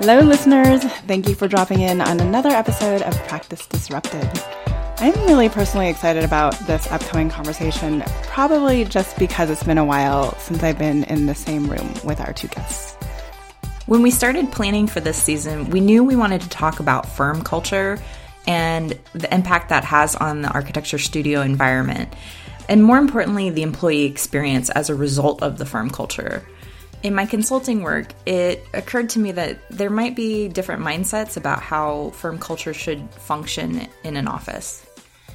Hello, listeners. Thank you for dropping in on another episode of Practice Disrupted. I'm really personally excited about this upcoming conversation, probably just because it's been a while since I've been in the same room with our two guests. When we started planning for this season, we knew we wanted to talk about firm culture and the impact that has on the architecture studio environment, and more importantly, the employee experience as a result of the firm culture. In my consulting work, it occurred to me that there might be different mindsets about how firm culture should function in an office.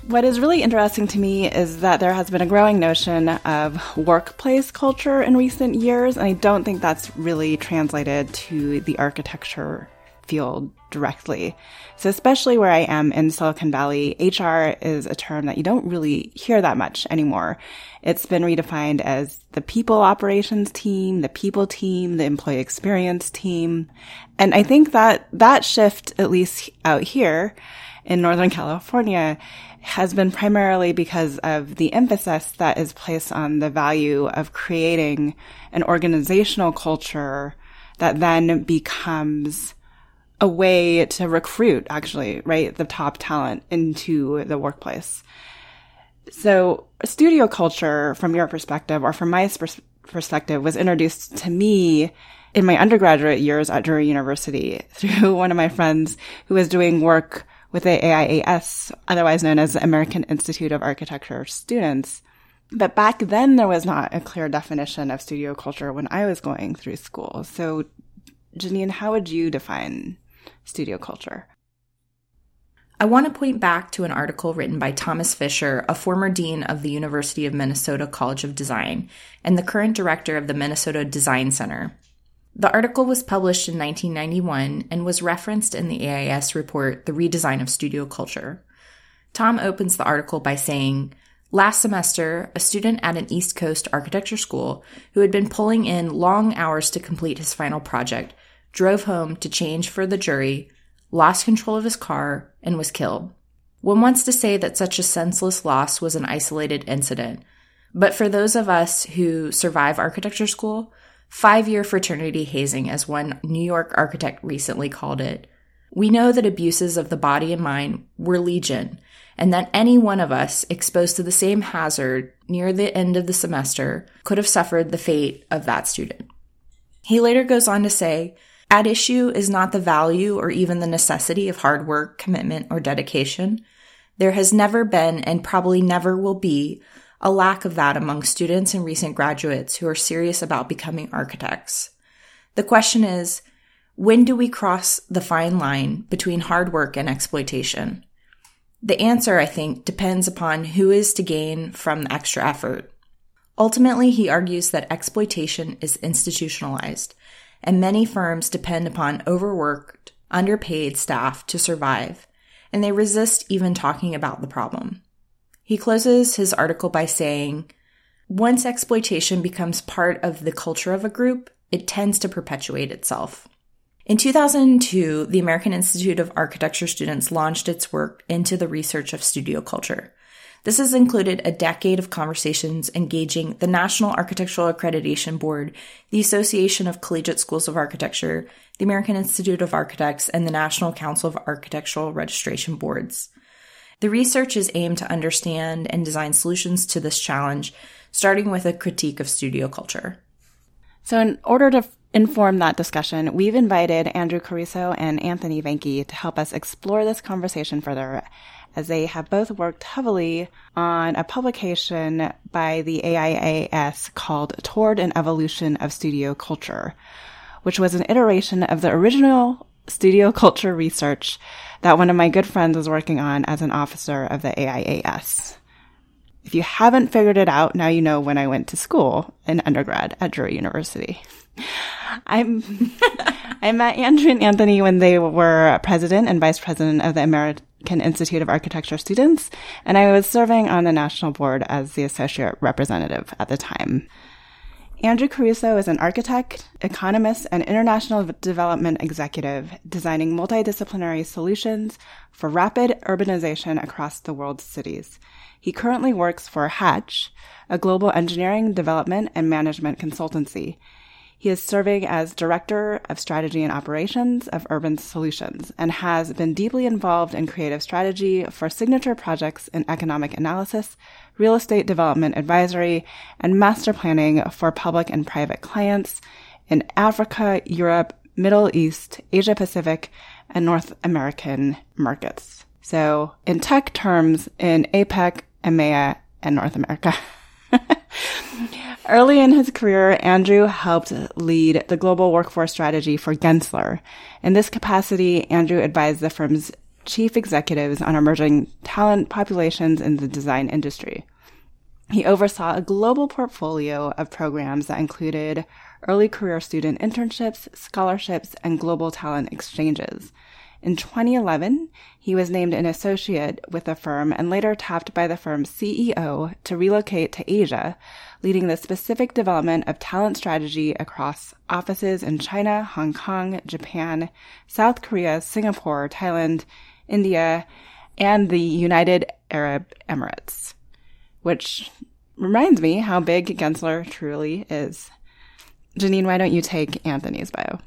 What is really interesting to me is that there has been a growing notion of workplace culture in recent years, and I don't think that's really translated to the architecture field directly. So, especially where I am in Silicon Valley, HR is a term that you don't really hear that much anymore. It's been redefined as the people operations team, the people team, the employee experience team. And I think that that shift, at least out here in Northern California, has been primarily because of the emphasis that is placed on the value of creating an organizational culture that then becomes a way to recruit actually, right? The top talent into the workplace. So studio culture from your perspective or from my perspective was introduced to me in my undergraduate years at Drury University through one of my friends who was doing work with the AIAS, otherwise known as the American Institute of Architecture students. But back then there was not a clear definition of studio culture when I was going through school. So Janine, how would you define studio culture. I want to point back to an article written by Thomas Fisher, a former dean of the University of Minnesota College of Design and the current director of the Minnesota Design Center. The article was published in 1991 and was referenced in the AIAS report, The Redesign of Studio Culture. Tom opens the article by saying, Last semester, a student at an East Coast architecture school who had been pulling in long hours to complete his final project drove home to change for the jury, lost control of his car, and was killed. One wants to say that such a senseless loss was an isolated incident. But for those of us who survive architecture school, five year fraternity hazing, as one New York architect recently called it, we know that abuses of the body and mind were legion, and that any one of us exposed to the same hazard near the end of the semester could have suffered the fate of that student. He later goes on to say at issue is not the value or even the necessity of hard work, commitment, or dedication. There has never been and probably never will be a lack of that among students and recent graduates who are serious about becoming architects. The question is, when do we cross the fine line between hard work and exploitation? The answer, I think, depends upon who is to gain from the extra effort. Ultimately, he argues that exploitation is institutionalized and many firms depend upon overworked, underpaid staff to survive, and they resist even talking about the problem. He closes his article by saying, once exploitation becomes part of the culture of a group, it tends to perpetuate itself. In 2002, the American Institute of Architecture students launched its work into the research of studio culture. This has included a decade of conversations engaging the National Architectural Accreditation Board, the Association of Collegiate Schools of Architecture, the American Institute of Architects, and the National Council of Architectural Registration Boards. The research is aimed to understand and design solutions to this challenge, starting with a critique of studio culture. So, in order to inform that discussion, we've invited Andrew Caruso and Anthony Vanky to help us explore this conversation further as they have both worked heavily on a publication by the AIAS called Toward an Evolution of Studio Culture, which was an iteration of the original studio culture research that one of my good friends was working on as an officer of the AIAS. If you haven't figured it out, now you know when I went to school in undergrad at Drury University. I'm I met Andrew and Anthony when they were president and vice president of the American Institute of Architecture Students, and I was serving on the national board as the associate representative at the time. Andrew Caruso is an architect, economist, and international development executive designing multidisciplinary solutions for rapid urbanization across the world's cities. He currently works for Hatch, a global engineering, development, and management consultancy. He is serving as Director of Strategy and Operations of Urban Solutions and has been deeply involved in creative strategy for signature projects in economic analysis, real estate development advisory, and master planning for public and private clients in Africa, Europe, Middle East, Asia Pacific, and North American markets. So, in tech terms, in APAC, EMEA, and North America. Early in his career, Andrew helped lead the global workforce strategy for Gensler. In this capacity, Andrew advised the firm's chief executives on emerging talent populations in the design industry. He oversaw a global portfolio of programs that included early career student internships, scholarships, and global talent exchanges. In 2011, he was named an associate with the firm and later tapped by the firm's CEO to relocate to Asia, leading the specific development of talent strategy across offices in China, Hong Kong, Japan, South Korea, Singapore, Thailand, India, and the United Arab Emirates. Which reminds me how big Gensler truly is. Janine, why don't you take Anthony's bio?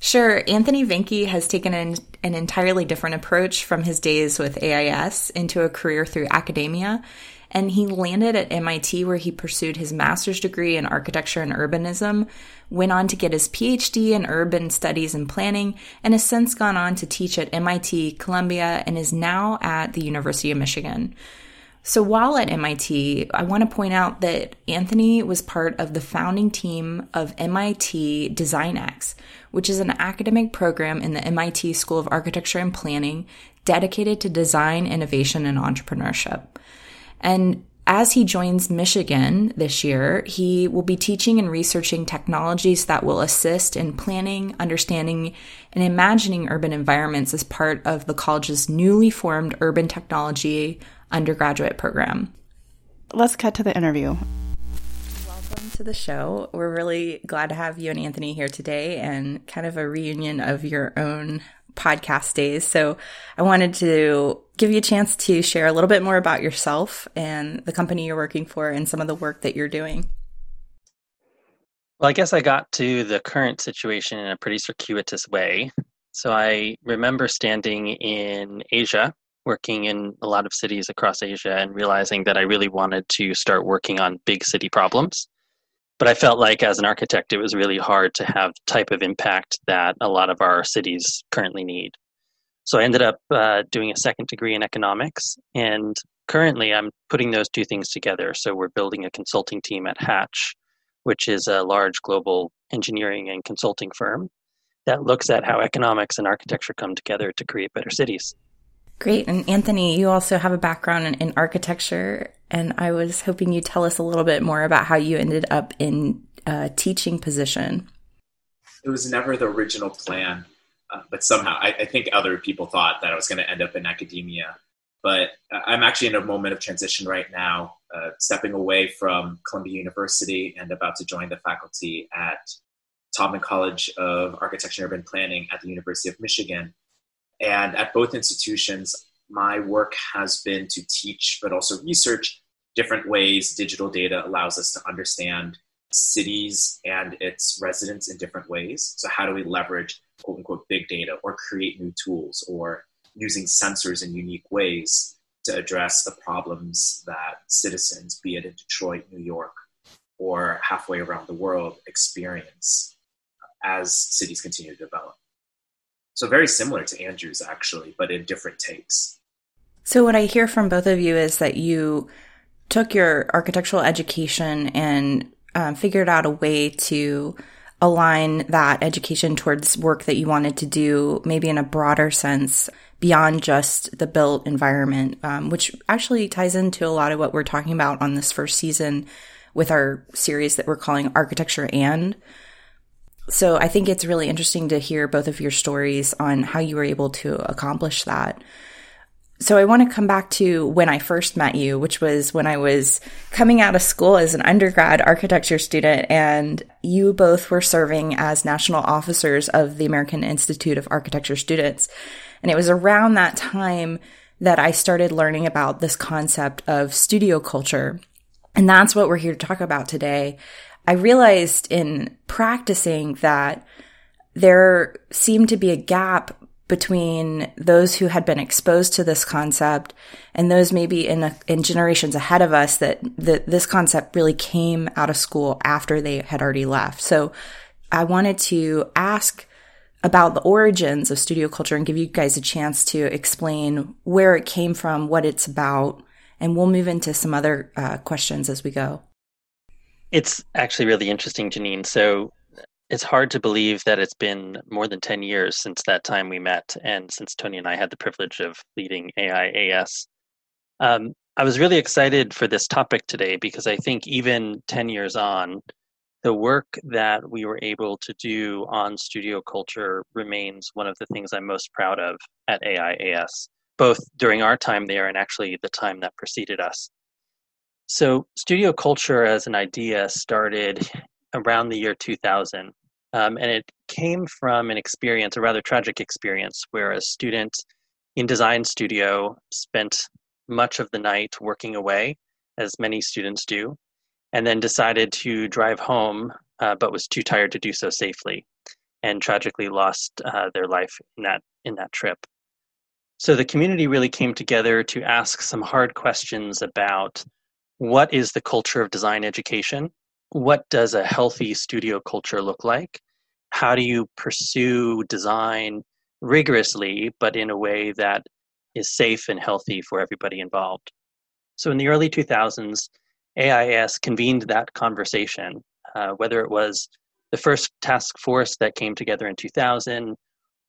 Sure. Anthony Vanky has taken an, an, entirely different approach from his days with AIAS into a career through academia. And he landed at MIT where he pursued his master's degree in architecture and urbanism, went on to get his PhD in urban studies and planning, and has since gone on to teach at MIT, Columbia, and is now at the University of Michigan. So while at MIT, I want to point out that Anthony was part of the founding team of MIT DesignX, which is an academic program in the MIT School of Architecture and Planning dedicated to design, innovation, and entrepreneurship. And as he joins Michigan this year, he will be teaching and researching technologies that will assist in planning, understanding, and imagining urban environments as part of the college's newly formed urban technology undergraduate program. Let's cut to the interview. Welcome to the show. We're really glad to have you and Anthony here today and kind of a reunion of your own podcast days. So I wanted to give you a chance to share a little bit more about yourself and the company you're working for and some of the work that you're doing. Well, I guess I got to the current situation in a pretty circuitous way. So I remember standing in Asia working in a lot of cities across Asia and realizing that I really wanted to start working on big city problems. But I felt like as an architect, it was really hard to have type of impact that a lot of our cities currently need. So I ended up uh, doing a second degree in economics, and currently I'm putting those two things together. So we're building a consulting team at Hatch, which is a large global engineering and consulting firm that looks at how economics and architecture come together to create better cities. Great. And Anthony, you also have a background in, in, architecture. And I was hoping you'd tell us a little bit more about how you ended up in a teaching position. It was never the original plan, uh, but somehow I, I, think other people thought that I was going to end up in academia. But uh, I'm actually in a moment of transition right now, uh, stepping away from Columbia University and about to join the faculty at Taubman College of Architecture and Urban Planning at the University of Michigan and at both institutions, my work has been to teach, but also research different ways digital data allows us to understand cities and its residents in different ways. So, how do we leverage quote unquote big data or create new tools or using sensors in unique ways to address the problems that citizens, be it in Detroit, New York, or halfway around the world, experience as cities continue to develop? So very similar to Andrew's actually, but in different takes. So what I hear from both of you is that you took your architectural education and um, figured out a way to align that education towards work that you wanted to do, maybe in a broader sense beyond just the built environment, um, which actually ties into a lot of what we're talking about on this first season with our series that we're calling Architecture and. So I think it's really interesting to hear both of your stories on how you were able to accomplish that. So I want to come back to when I first met you, which was when I was coming out of school as an undergrad architecture student, and you both were serving as national officers of the American Institute of Architecture Students. And it was around that time that I started learning about this concept of studio culture. And that's what we're here to talk about today. I realized in practicing that there seemed to be a gap between those who had been exposed to this concept and those maybe in a, in generations ahead of us that, that this concept really came out of school after they had already left. So I wanted to ask about the origins of studio culture and give you guys a chance to explain where it came from, what it's about, and we'll move into some other uh, questions as we go. It's actually really interesting, Janine. So it's hard to believe that it's been more than 10 years since that time we met and since Tony and I had the privilege of leading AIAS. Um, I was really excited for this topic today because I think even 10 years on, the work that we were able to do on studio culture remains one of the things I'm most proud of at AIAS, both during our time there and actually the time that preceded us. So, studio culture as an idea started around the year 2000. Um, and it came from an experience, a rather tragic experience, where a student in design studio spent much of the night working away, as many students do, and then decided to drive home, uh, but was too tired to do so safely, and tragically lost uh, their life in that in that trip. So the community really came together to ask some hard questions about what is the culture of design education what does a healthy studio culture look like? How do you pursue design rigorously, but in a way that is safe and healthy for everybody involved? So, in the early 2000s, AIAS convened that conversation, uh, whether it was the first task force that came together in 2000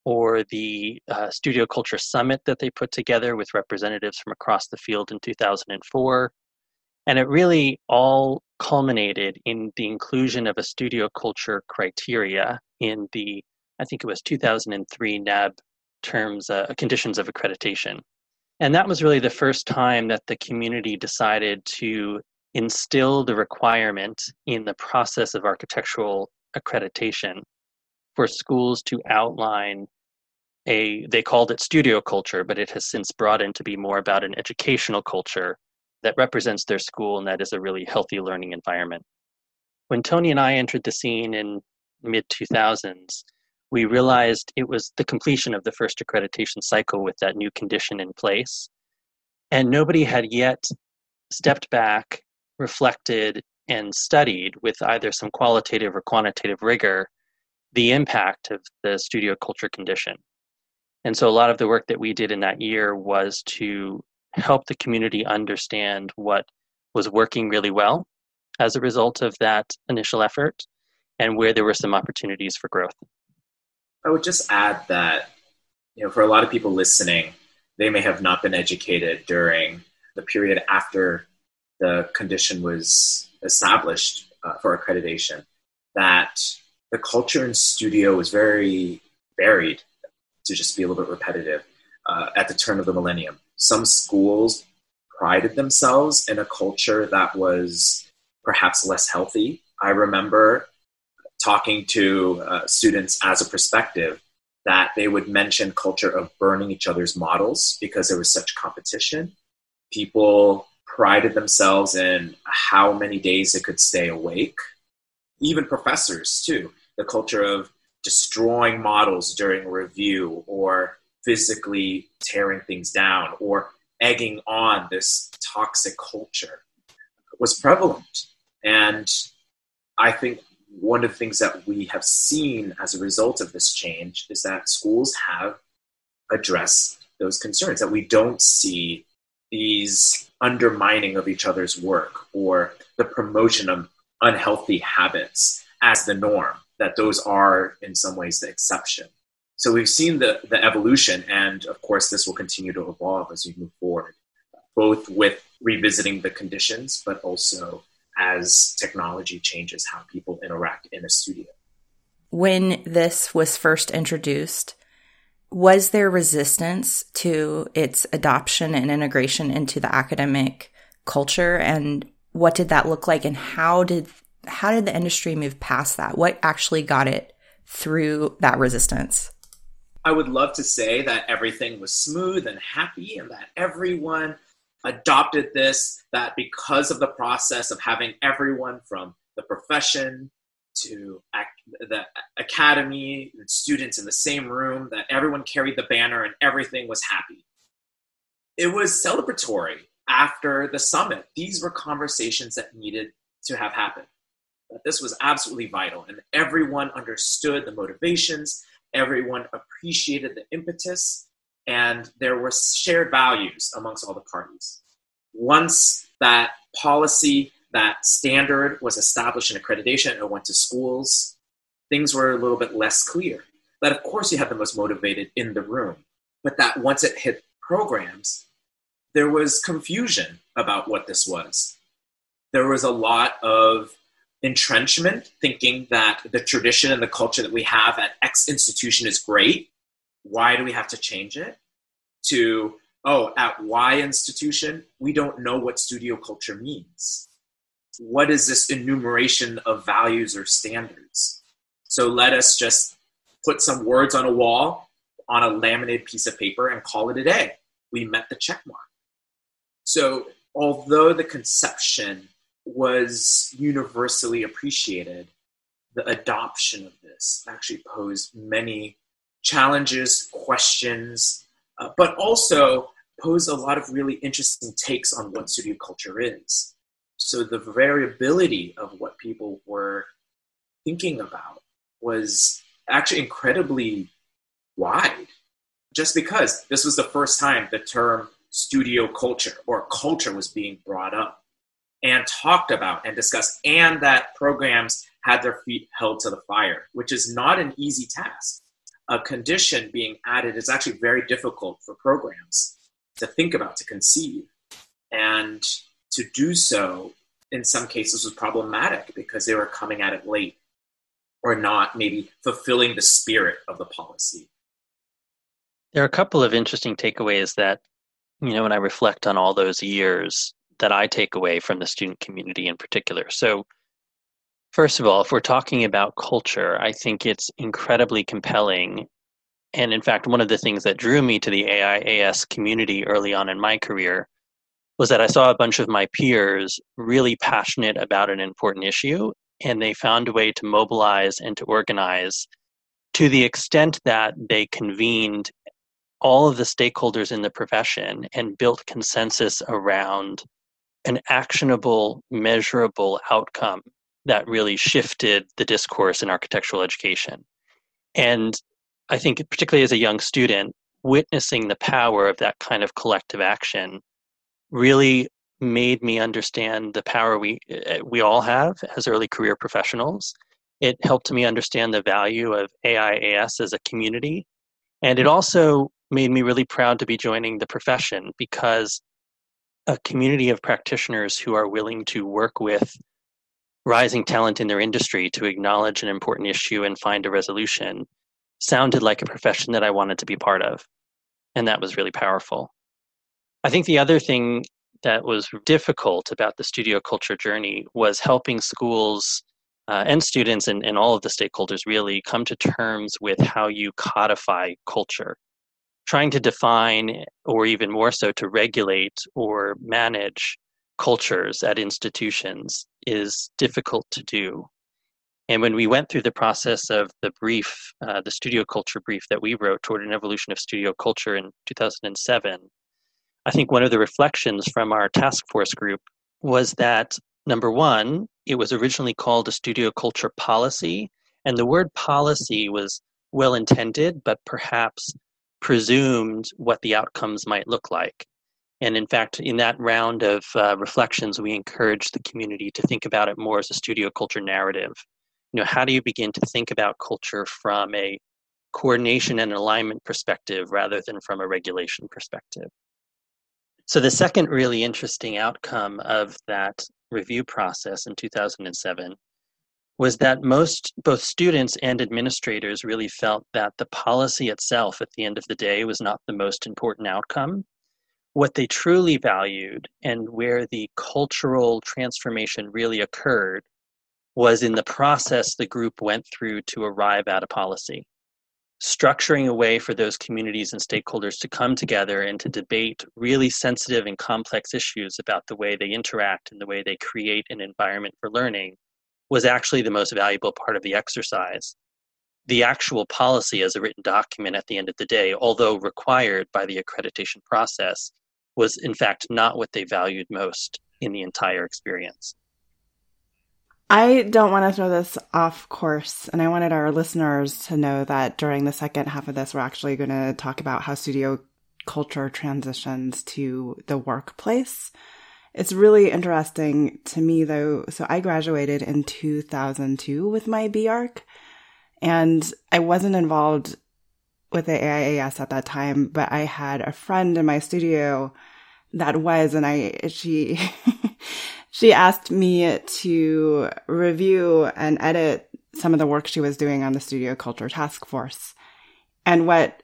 or the uh, Studio Culture Summit that they put together with representatives from across the field in 2004. And it really all culminated in the inclusion of a studio culture criteria in the, I think it was 2003 NAAB terms, uh, conditions of accreditation. And that was really the first time that the community decided to instill the requirement in the process of architectural accreditation for schools to outline a they called it studio culture but it has since broadened to be more about an educational culture that represents their school and that is a really healthy learning environment. When Tony and I entered the scene in mid 2000s, we realized it was the completion of the first accreditation cycle with that new condition in place. And nobody had yet stepped back, reflected, and studied with either some qualitative or quantitative rigor the impact of the studio culture condition. And so a lot of the work that we did in that year was to help the community understand what was working really well as a result of that initial effort and where there were some opportunities for growth. I would just add that, you know, for a lot of people listening, they may have not been educated during the period after the condition was established uh, for accreditation, that the culture in studio was very varied, to just be a little bit repetitive, uh, at the turn of the millennium some schools prided themselves in a culture that was perhaps less healthy. I remember talking to uh, students as a perspective that they would mention culture of burning each other's models because there was such competition. People prided themselves in how many days they could stay awake. Even professors, too. The culture of destroying models during review or physically tearing things down or egging on this toxic culture was prevalent. And I think one of the things that we have seen as a result of this change is that schools have addressed those concerns, that we don't see these undermining of each other's work or the promotion of unhealthy habits as the norm, that those are in some ways the exception. So we've seen the, the evolution, and of course, this will continue to evolve as we move forward, both with revisiting the conditions, but also as technology changes how people interact in a studio. when this was first introduced, was there resistance to its adoption and integration into the academic culture and what did that look like and how did how did the industry move past that? What actually got it through that resistance? I would love to say that everything was smooth and happy and that everyone adopted this, that because of the process of having everyone from the profession to ac- the academy and students in the same room, that everyone carried the banner and everything was happy. It was celebratory after the summit. These were conversations that needed to have happened. That this was absolutely vital, and everyone understood the motivations, everyone appreciated the impetus, and there were shared values amongst all the parties. Once that policy, that standard was established in accreditation and went to schools, things were a little bit less clear. But of course, you have the most motivated in the room. But that once it hit programs, there was confusion about what this was. There was a lot of entrenchment, thinking that the tradition and the culture that we have at X institution is great. Why do we have to change it? To, oh, at Y institution, we don't know what studio culture means. What is this enumeration of values or standards? So let us just put some words on a wall on a laminated piece of paper and call it a day. We met the check mark. So, although the conception was universally appreciated, the adoption of this actually posed many challenges, questions, uh, but also posed a lot of really interesting takes on what studio culture is. So the variability of what people were thinking about was actually incredibly wide. Just because this was the first time the term studio culture or culture was being brought up and talked about and discussed, and that programs had their feet held to the fire, which is not an easy task. A condition being added is actually very difficult for programs to think about, to conceive. And to do so, in some cases, was problematic because they were coming at it late or not maybe fulfilling the spirit of the policy. There are a couple of interesting takeaways that you know, when I reflect on all those years that I take away from the student community in particular. So, first of all, if we're talking about culture, I think it's incredibly compelling. And in fact, one of the things that drew me to the AIAS community early on in my career was that I saw a bunch of my peers really passionate about an important issue, and they found a way to mobilize and to organize to the extent that they convened all of the stakeholders in the profession and built consensus around an actionable, measurable outcome that really shifted the discourse in architectural education. And I think, particularly as a young student, witnessing the power of that kind of collective action really made me understand the power we eh, we all have as early career professionals. It helped me understand the value of AIAS as a community, and it also made me really proud to be joining the profession because a community of practitioners who are willing to work with rising talent in their industry to acknowledge an important issue and find a resolution sounded like a profession that I wanted to be part of. And that was really powerful. I think the other thing that was difficult about the studio culture journey was helping schools uh, and students and, and all of the stakeholders really come to terms with how you codify culture trying to define, or even more so, to regulate or manage cultures at institutions is difficult to do. And when we went through the process of the brief, uh, the studio culture brief that we wrote toward an evolution of studio culture in 2007, I think one of the reflections from our task force group was that number one, it was originally called a studio culture policy. And the word policy was well intended, but perhaps presumed what the outcomes might look like. And in fact, in that round of uh, reflections, we encouraged the community to think about it more as a studio culture narrative. You know, how do you begin to think about culture from a coordination and alignment perspective rather than from a regulation perspective? So, the second really interesting outcome of that review process in 2007 was that most both students and administrators really felt that the policy itself at the end of the day was not the most important outcome. What they truly valued and where the cultural transformation really occurred was in the process the group went through to arrive at a policy. Structuring a way for those communities and stakeholders to come together and to debate really sensitive and complex issues about the way they interact and the way they create an environment for learning was actually the most valuable part of the exercise. The actual policy as a written document at the end of the day, although required by the accreditation process, was in fact not what they valued most in the entire experience. I don't want to throw this off course, and I wanted our listeners to know that during the second half of this, we're actually going to talk about how studio culture transitions to the workplace. It's really interesting to me, though. So I graduated in 2002 with my BArch, and I wasn't involved with the AIAS at that time, but I had a friend in my studio that was, and I, she, she asked me to review and edit some of the work she was doing on the Studio Culture Task Force. And what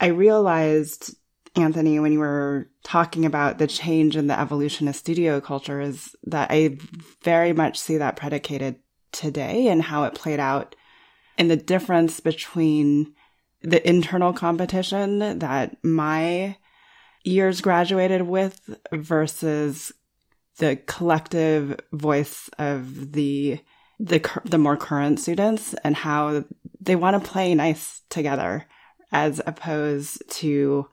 I realized, Anthony, when you were talking about the change in the evolution of studio culture, is that I very much see that predicated today and how it played out in the difference between the internal competition that my years graduated with versus the collective voice of the the the more current students and how they want to play nice together as opposed to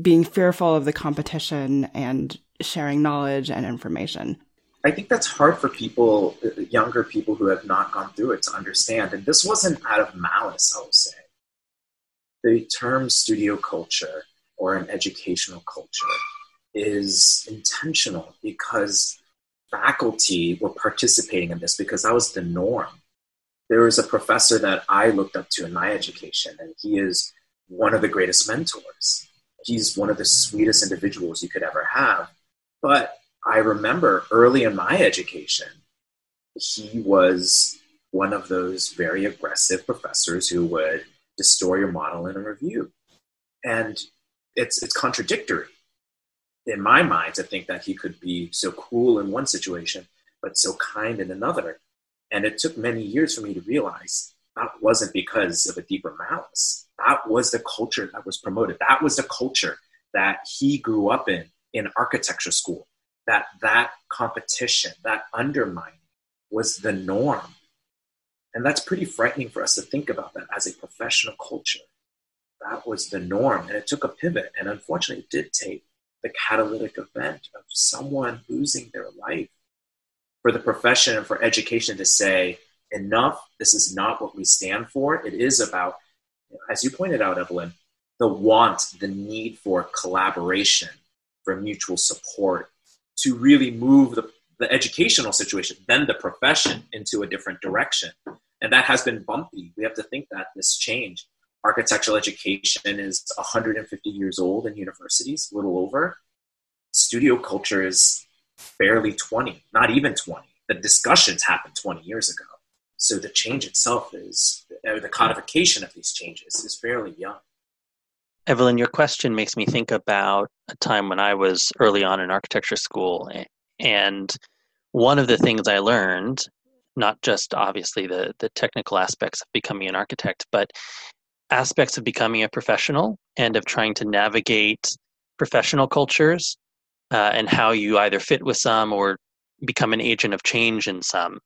being fearful of the competition and sharing knowledge and information. I think that's hard for people, younger people who have not gone through it, to understand. And this wasn't out of malice, I will say. The term studio culture or an educational culture is intentional because faculty were participating in this because that was the norm. There was a professor that I looked up to in my education, and he is one of the greatest mentors. He's one of the sweetest individuals you could ever have. But I remember early in my education, he was one of those very aggressive professors who would destroy your model in a review. And it's, it's contradictory in my mind to think that he could be so cruel in one situation, but so kind in another. And it took many years for me to realize that wasn't because of a deeper malice. That was the culture that was promoted. That was the culture that he grew up in in architecture school. That that competition, that undermining was the norm. And that's pretty frightening for us to think about that as a professional culture. That was the norm. And it took a pivot. And unfortunately, it did take the catalytic event of someone losing their life for the profession and for education to say, enough, this is not what we stand for. It is about, as you pointed out, Evelyn, the want, the need for collaboration, for mutual support to really move the, the educational situation, then the profession into a different direction. And that has been bumpy. We have to think that this change architectural education is 150 years old in universities, a little over. Studio culture is barely 20, not even 20. The discussions happened 20 years ago. So the change itself is, or the codification of these changes is fairly young. Evelyn, your question makes me think about a time when I was early on in architecture school. And one of the things I learned, not just obviously the, the technical aspects of becoming an architect, but aspects of becoming a professional and of trying to navigate professional cultures uh, and how you either fit with some or become an agent of change in some.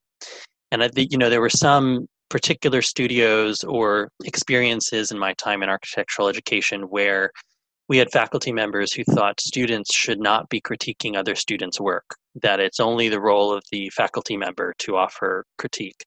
And I think, you know, there were some particular studios or experiences in my time in architectural education where we had faculty members who thought students should not be critiquing other students' work, that it's only the role of the faculty member to offer critique.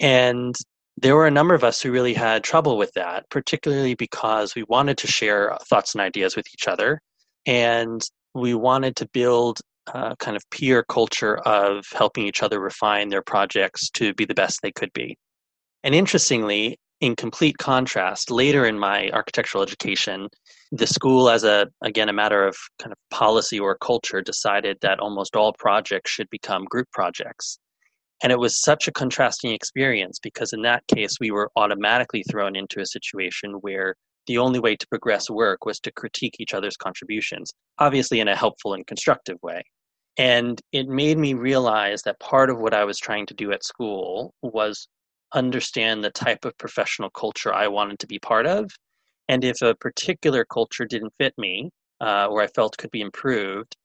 And there were a number of us who really had trouble with that, particularly because we wanted to share thoughts and ideas with each other. And we wanted to build a kind of peer culture of helping each other refine their projects to be the best they could be. And interestingly, in complete contrast, later in my architectural education, the school, as a again a matter of kind of policy or culture, decided that almost all projects should become group projects. And it was such a contrasting experience because in that case, we were automatically thrown into a situation where the only way to progress work was to critique each other's contributions, obviously in a helpful and constructive way. And it made me realize that part of what I was trying to do at school was understand the type of professional culture I wanted to be part of. And if a particular culture didn't fit me, uh, or I felt could be improved,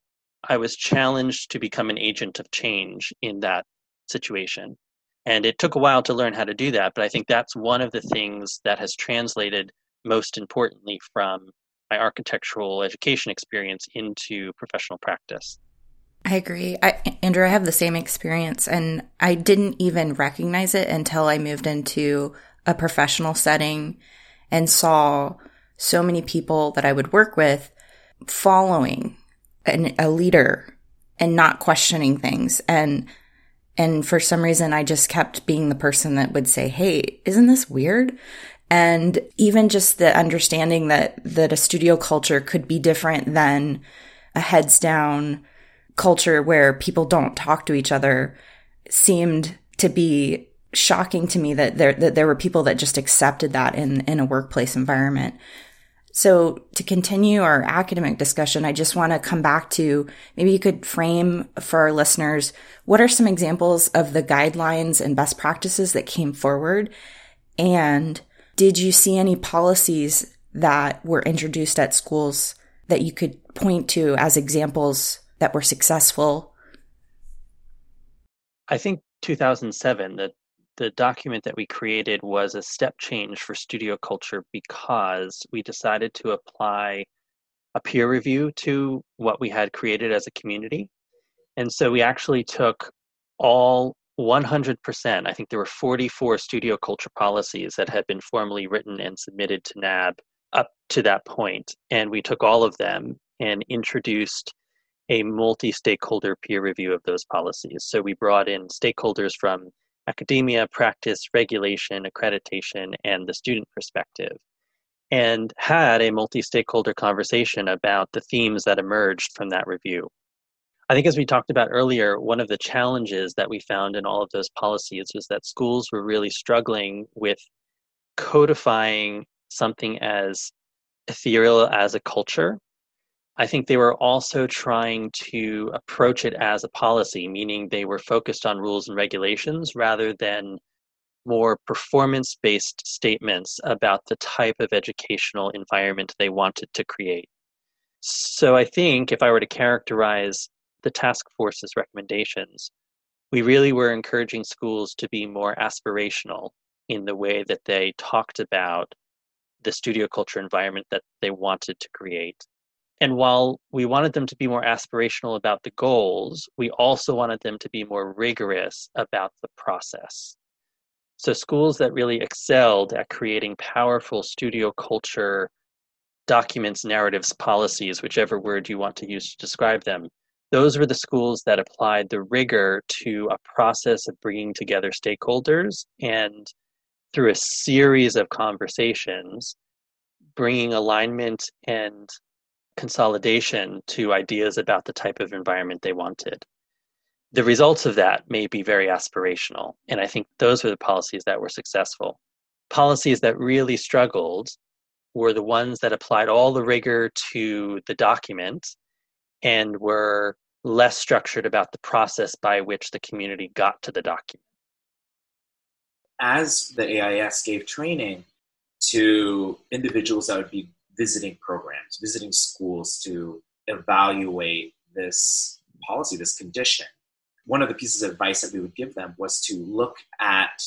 I was challenged to become an agent of change in that situation. And it took a while to learn how to do that, but I think that's one of the things that has translated most importantly from my architectural education experience into professional practice. I agree. I, Andrew, I have the same experience, and I didn't even recognize it until I moved into a professional setting and saw so many people that I would work with following an, a leader and not questioning things. And and for some reason, I just kept being the person that would say, Hey, isn't this weird? And even just the understanding that, that a studio culture could be different than a heads down culture where people don't talk to each other seemed to be shocking to me that there, that there were people that just accepted that in, in a workplace environment. So to continue our academic discussion, I just want to come back to maybe you could frame for our listeners what are some examples of the guidelines and best practices that came forward? And did you see any policies that were introduced at schools that you could point to as examples that were successful? I think 2007, the the document that we created was a step change for studio culture because we decided to apply a peer review to what we had created as a community. And so we actually took all 100%, I think there were 44 studio culture policies that had been formally written and submitted to NAAB up to that point. And we took all of them and introduced a multi stakeholder peer review of those policies. So we brought in stakeholders from academia, practice, regulation, accreditation, and the student perspective, and had a multi stakeholder conversation about the themes that emerged from that review. I think, as we talked about earlier, one of the challenges that we found in all of those policies was that schools were really struggling with codifying something as ethereal as a culture I think they were also trying to approach it as a policy, meaning they were focused on rules and regulations rather than more performance based statements about the type of educational environment they wanted to create. So I think if I were to characterize the task force's recommendations, we really were encouraging schools to be more aspirational in the way that they talked about the studio culture environment that they wanted to create. And while we wanted them to be more aspirational about the goals, we also wanted them to be more rigorous about the process. So, schools that really excelled at creating powerful studio culture documents, narratives, policies, whichever word you want to use to describe them, those were the schools that applied the rigor to a process of bringing together stakeholders and through a series of conversations, bringing alignment and consolidation to ideas about the type of environment they wanted. The results of that may be very aspirational, and I think those were the policies that were successful. Policies that really struggled were the ones that applied all the rigor to the document and were less structured about the process by which the community got to the document. As the AIAS gave training to individuals that would be visiting programs, visiting schools to evaluate this policy, this condition. One of the pieces of advice that we would give them was to look at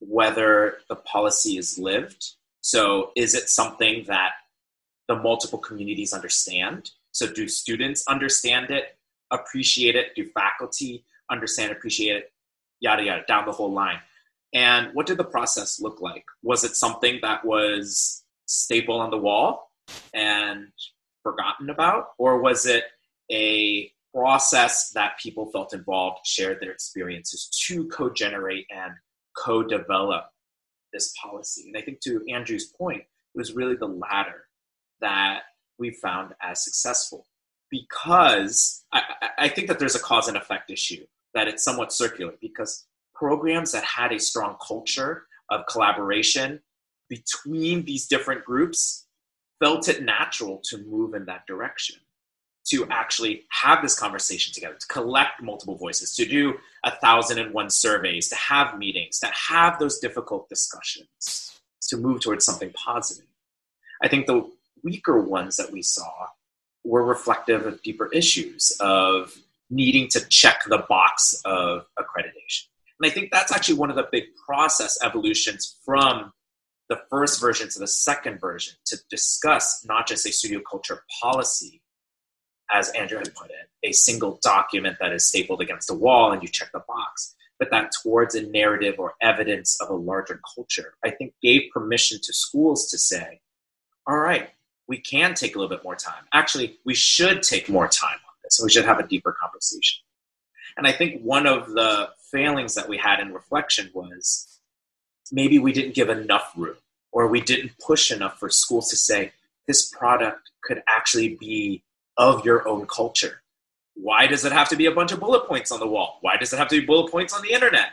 whether the policy is lived. So, is it something that the multiple communities understand? So, do students understand it, appreciate it? Do faculty understand, appreciate it? Yada, yada, down the whole line. And what did the process look like? Was it something that was staple on the wall and forgotten about? Or was it a process that people felt involved, shared their experiences to co generate and co develop this policy? And I think to Andrew's point, it was really the latter that we found as successful because I, I think that there's a cause and effect issue, that it's somewhat circular because programs that had a strong culture of collaboration between these different groups felt it natural to move in that direction to actually have this conversation together, to collect multiple voices, to do a thousand and one surveys, to have meetings, to have those difficult discussions, to move towards something positive. I think the weaker ones that we saw were reflective of deeper issues of needing to check the box of accreditation. And I think that's actually one of the big process evolutions from the first version to the second version to discuss not just a studio culture policy, as Andrew had put it, a single document that is stapled against a wall and you check the box, but that towards a narrative or evidence of a larger culture, I think gave permission to schools to say, all right, we can take a little bit more time. Actually, we should take more time on this. and We should have a deeper conversation. And I think one of the failings that we had in reflection was maybe we didn't give enough room or we didn't push enough for schools to say this product could actually be of your own culture. Why does it have to be a bunch of bullet points on the wall? Why does it have to be bullet points on the internet?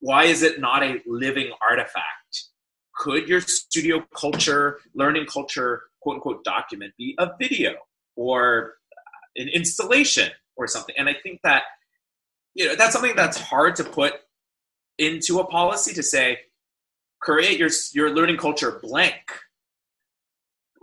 Why is it not a living artifact? Could your studio culture, learning culture, quote unquote document be a video or an installation or something? And I think that you know that's something that's hard to put into a policy to say create your your learning culture blank.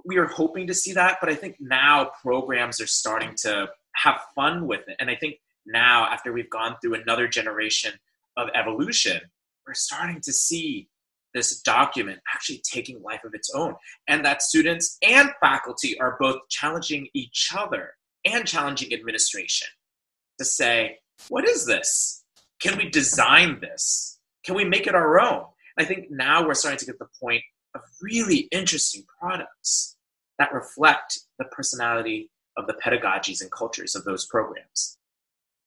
We are hoping to see that but i think now programs are starting to have fun with it. And i think now after we've gone through another generation of evolution we're starting to see this document actually taking life of its own and that students and faculty are both challenging each other and challenging administration to say what is this? Can we design this? Can we make it our own I think now we're starting to get the point of really interesting products that reflect the personality of the pedagogies and cultures of those programs.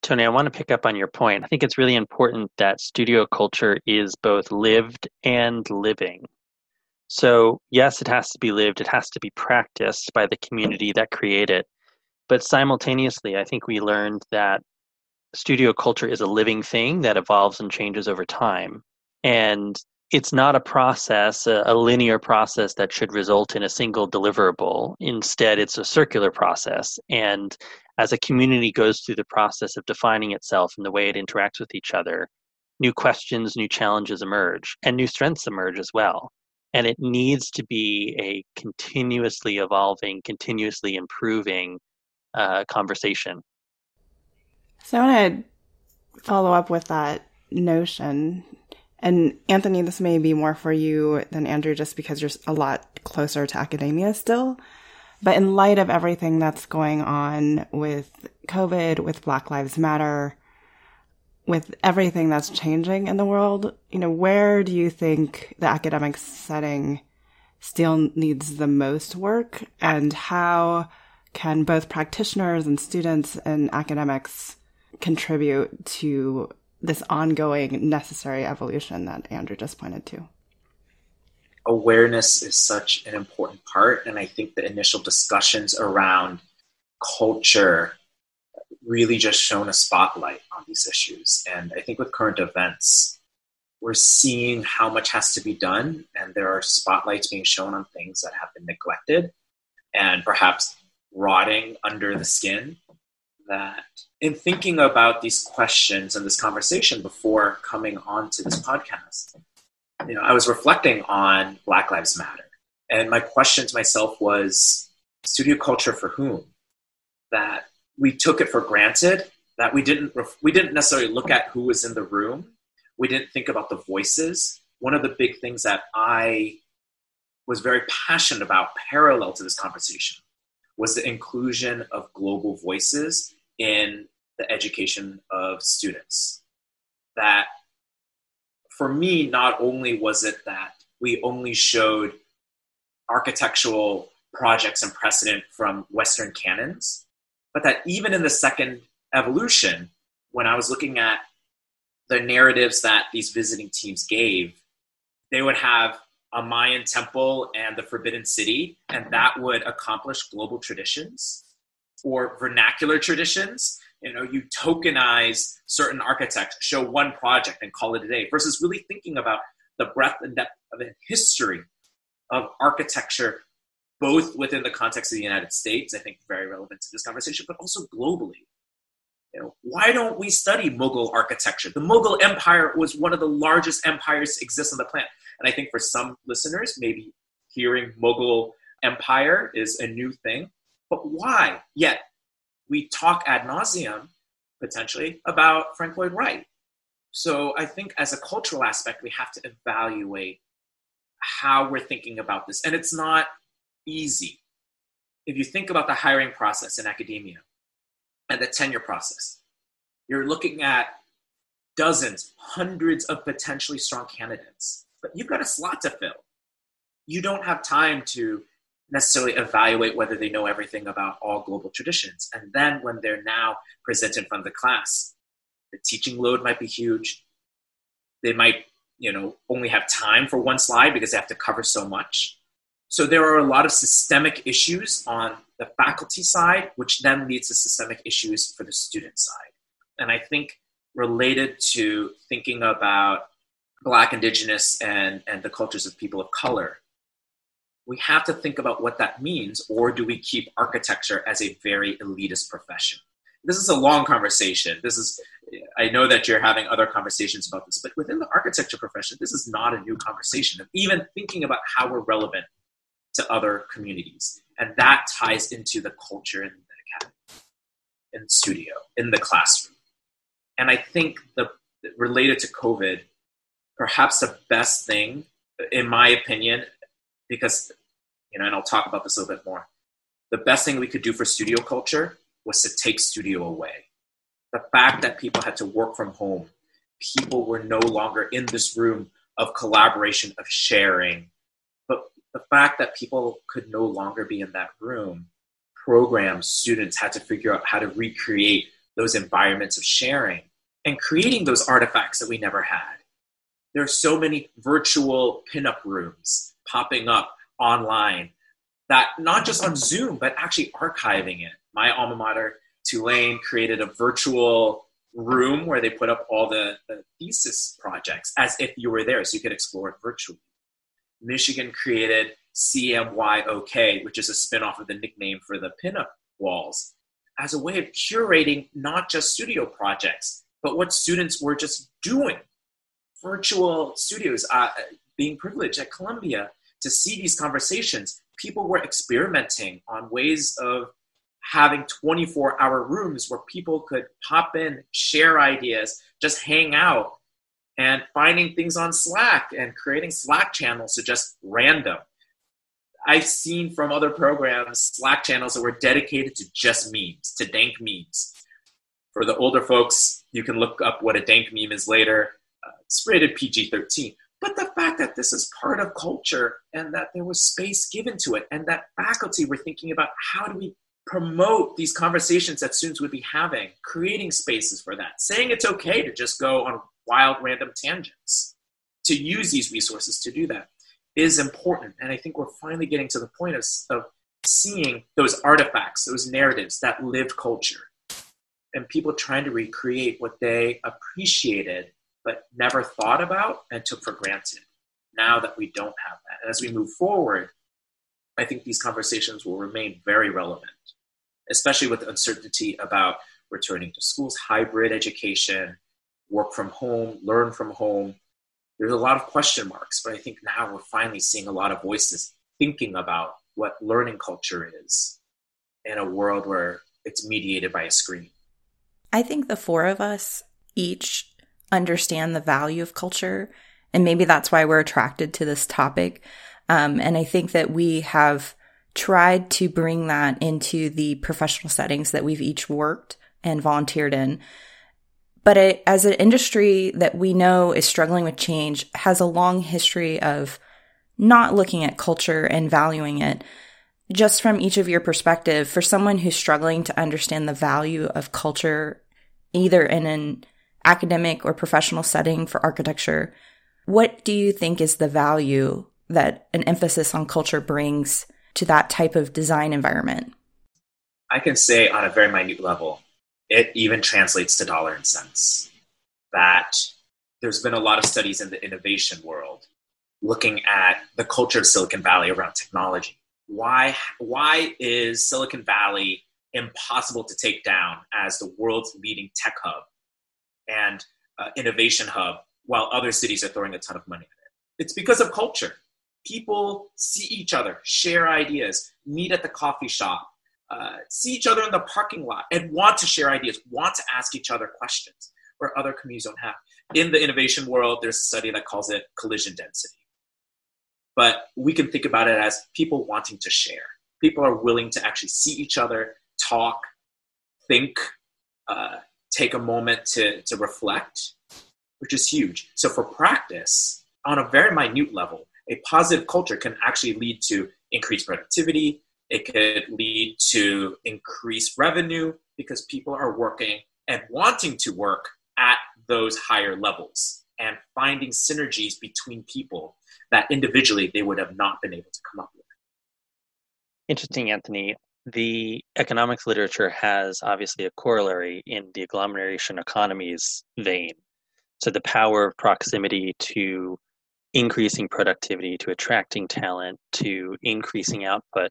Tony, I want to pick up on your point. I think it's really important that studio culture is both lived and living. So, yes, it has to be lived, it has to be practiced by the community that create it. But simultaneously, I think we learned that studio culture is a living thing that evolves and changes over time. And it's not a process, a, a, linear process that should result in a single deliverable. Instead, it's a circular process. And as a community goes through the process of defining itself and the way it interacts with each other, new questions, new challenges emerge, and new strengths emerge as well. And it needs to be a continuously evolving, continuously improving uh, conversation. So I want to follow up with that notion and Anthony, this may be more for you than Andrew just because you're a lot closer to academia still. But in light of everything that's going on with COVID, with Black Lives Matter, with everything that's changing in the world, you know, where do you think the academic setting still needs the most work and how can both practitioners and students and academics contribute to this ongoing necessary evolution that Andrew just pointed to? Awareness is such an important part. And I think the initial discussions around culture really just shone a spotlight on these issues. And I think with current events, we're seeing how much has to be done, and there are spotlights being shown on things that have been neglected and perhaps rotting under the skin that in thinking about these questions and this conversation before coming on to this podcast, you know, I was reflecting on Black Lives Matter. And my question to myself was studio culture for whom? That we took it for granted, that we didn't, we didn't necessarily look at who was in the room. We didn't think about the voices. One of the big things that I was very passionate about parallel to this conversation was the inclusion of global voices in the education of students. That for me, not only was it that we only showed architectural projects and precedent from Western canons, but that even in the second evolution, when I was looking at the narratives that these visiting teams gave, they would have a Mayan temple and the Forbidden City, and that would accomplish global traditions or vernacular traditions You know, you tokenize certain architects, show one project and call it a day, versus really thinking about the breadth and depth of the history of architecture, both within the context of the United States, I think very relevant to this conversation, but also globally. You know, why don't we study Mughal architecture? The Mughal Empire was one of the largest empires to exist on the planet. And I think for some listeners, maybe hearing Mughal Empire is a new thing. But why? Yet we talk ad nauseum, potentially, about Frank Lloyd Wright. So I think as a cultural aspect, we have to evaluate how we're thinking about this. And it's not easy. If you think about the hiring process in academia, and the tenure process. You're looking at dozens, hundreds of potentially strong candidates, but you've got a slot to fill. You don't have time to necessarily evaluate whether they know everything about all global traditions. And then when they're now presented of the class, the teaching load might be huge. They might, you know, only have time for one slide because they have to cover so much. So there are a lot of systemic issues on the faculty side, which then leads to systemic issues for the student side. And I think related to thinking about Black, Indigenous, and, and the cultures of people of color, we have to think about what that means, or do we keep architecture as a very elitist profession? This is a long conversation. This is, I know that you're having other conversations about this, but within the architecture profession, this is not a new conversation of even thinking about how we're relevant to other communities. And that ties into the culture in the academy, in the studio, in the classroom. And I think the related to COVID, perhaps the best thing, in my opinion, because you know, and I'll talk about this a little bit more. The best thing we could do for studio culture was to take studio away. The fact that people had to work from home, people were no longer in this room of collaboration, of sharing, But the fact that people could no longer be in that room, programs, students had to figure out how to recreate those environments of sharing and creating those artifacts that we never had. There are so many virtual pinup rooms popping up online that not just on Zoom, but actually archiving it. My alma mater, Tulane, created a virtual room where they put up all the, the thesis projects as if you were there so you could explore it virtually. Michigan created CMYOK, which is a spinoff of the nickname for the pinup walls, as a way of curating not just studio projects, but what students were just doing. Virtual studios, uh, being privileged at Columbia to see these conversations, people were experimenting on ways of having 24 hour rooms where people could pop in, share ideas, just hang out, and finding things on Slack and creating Slack channels to just random. I've seen from other programs Slack channels that were dedicated to just memes, to dank memes. For the older folks, you can look up what a dank meme is later. Uh, it's rated PG 13. But the fact that this is part of culture and that there was space given to it, and that faculty were thinking about how do we promote these conversations that students would be having, creating spaces for that, saying it's okay to just go on wild random tangents, to use these resources to do that is important. And I think we're finally getting to the point of, of seeing those artifacts, those narratives, that lived culture, and people trying to recreate what they appreciated but never thought about and took for granted. Now that we don't have that. And as we move forward, I think these conversations will remain very relevant, especially with uncertainty about returning to schools, hybrid education, work from home, learn from home. There's a lot of question marks, but I think now we're finally seeing a lot of voices thinking about what learning culture is in a world where it's mediated by a screen. I think the four of us each understand the value of culture, and maybe that's why we're attracted to this topic. Um, and I think that we have tried to bring that into the professional settings that we've each worked and volunteered in. But it, as an industry that we know is struggling with change, has a long history of not looking at culture and valuing it. Just from each of your perspective, for someone who's struggling to understand the value of culture, either in an academic or professional setting for architecture, what do you think is the value that an emphasis on culture brings to that type of design environment? I can say on a very minute level, it even translates to dollar and cents. That there's been a lot of studies in the innovation world looking at the culture of Silicon Valley around technology. Why, why is Silicon Valley impossible to take down as the world's leading tech hub and uh, innovation hub while other cities are throwing a ton of money at it? It's because of culture. People see each other, share ideas, meet at the coffee shop, uh, see each other in the parking lot, and want to share ideas, want to ask each other questions where other communities don't have. In the innovation world, there's a study that calls it collision density. But we can think about it as people wanting to share. People are willing to actually see each other, talk, think, uh, take a moment to, to reflect, which is huge. So, for practice, on a very minute level, a positive culture can actually lead to increased productivity. It could lead to increased revenue because people are working and wanting to work at those higher levels and finding synergies between people that individually they would have not been able to come up with. Interesting, Anthony. The economics literature has obviously a corollary in the agglomeration economies vein. So the power of proximity to increasing productivity, to attracting talent, to increasing output.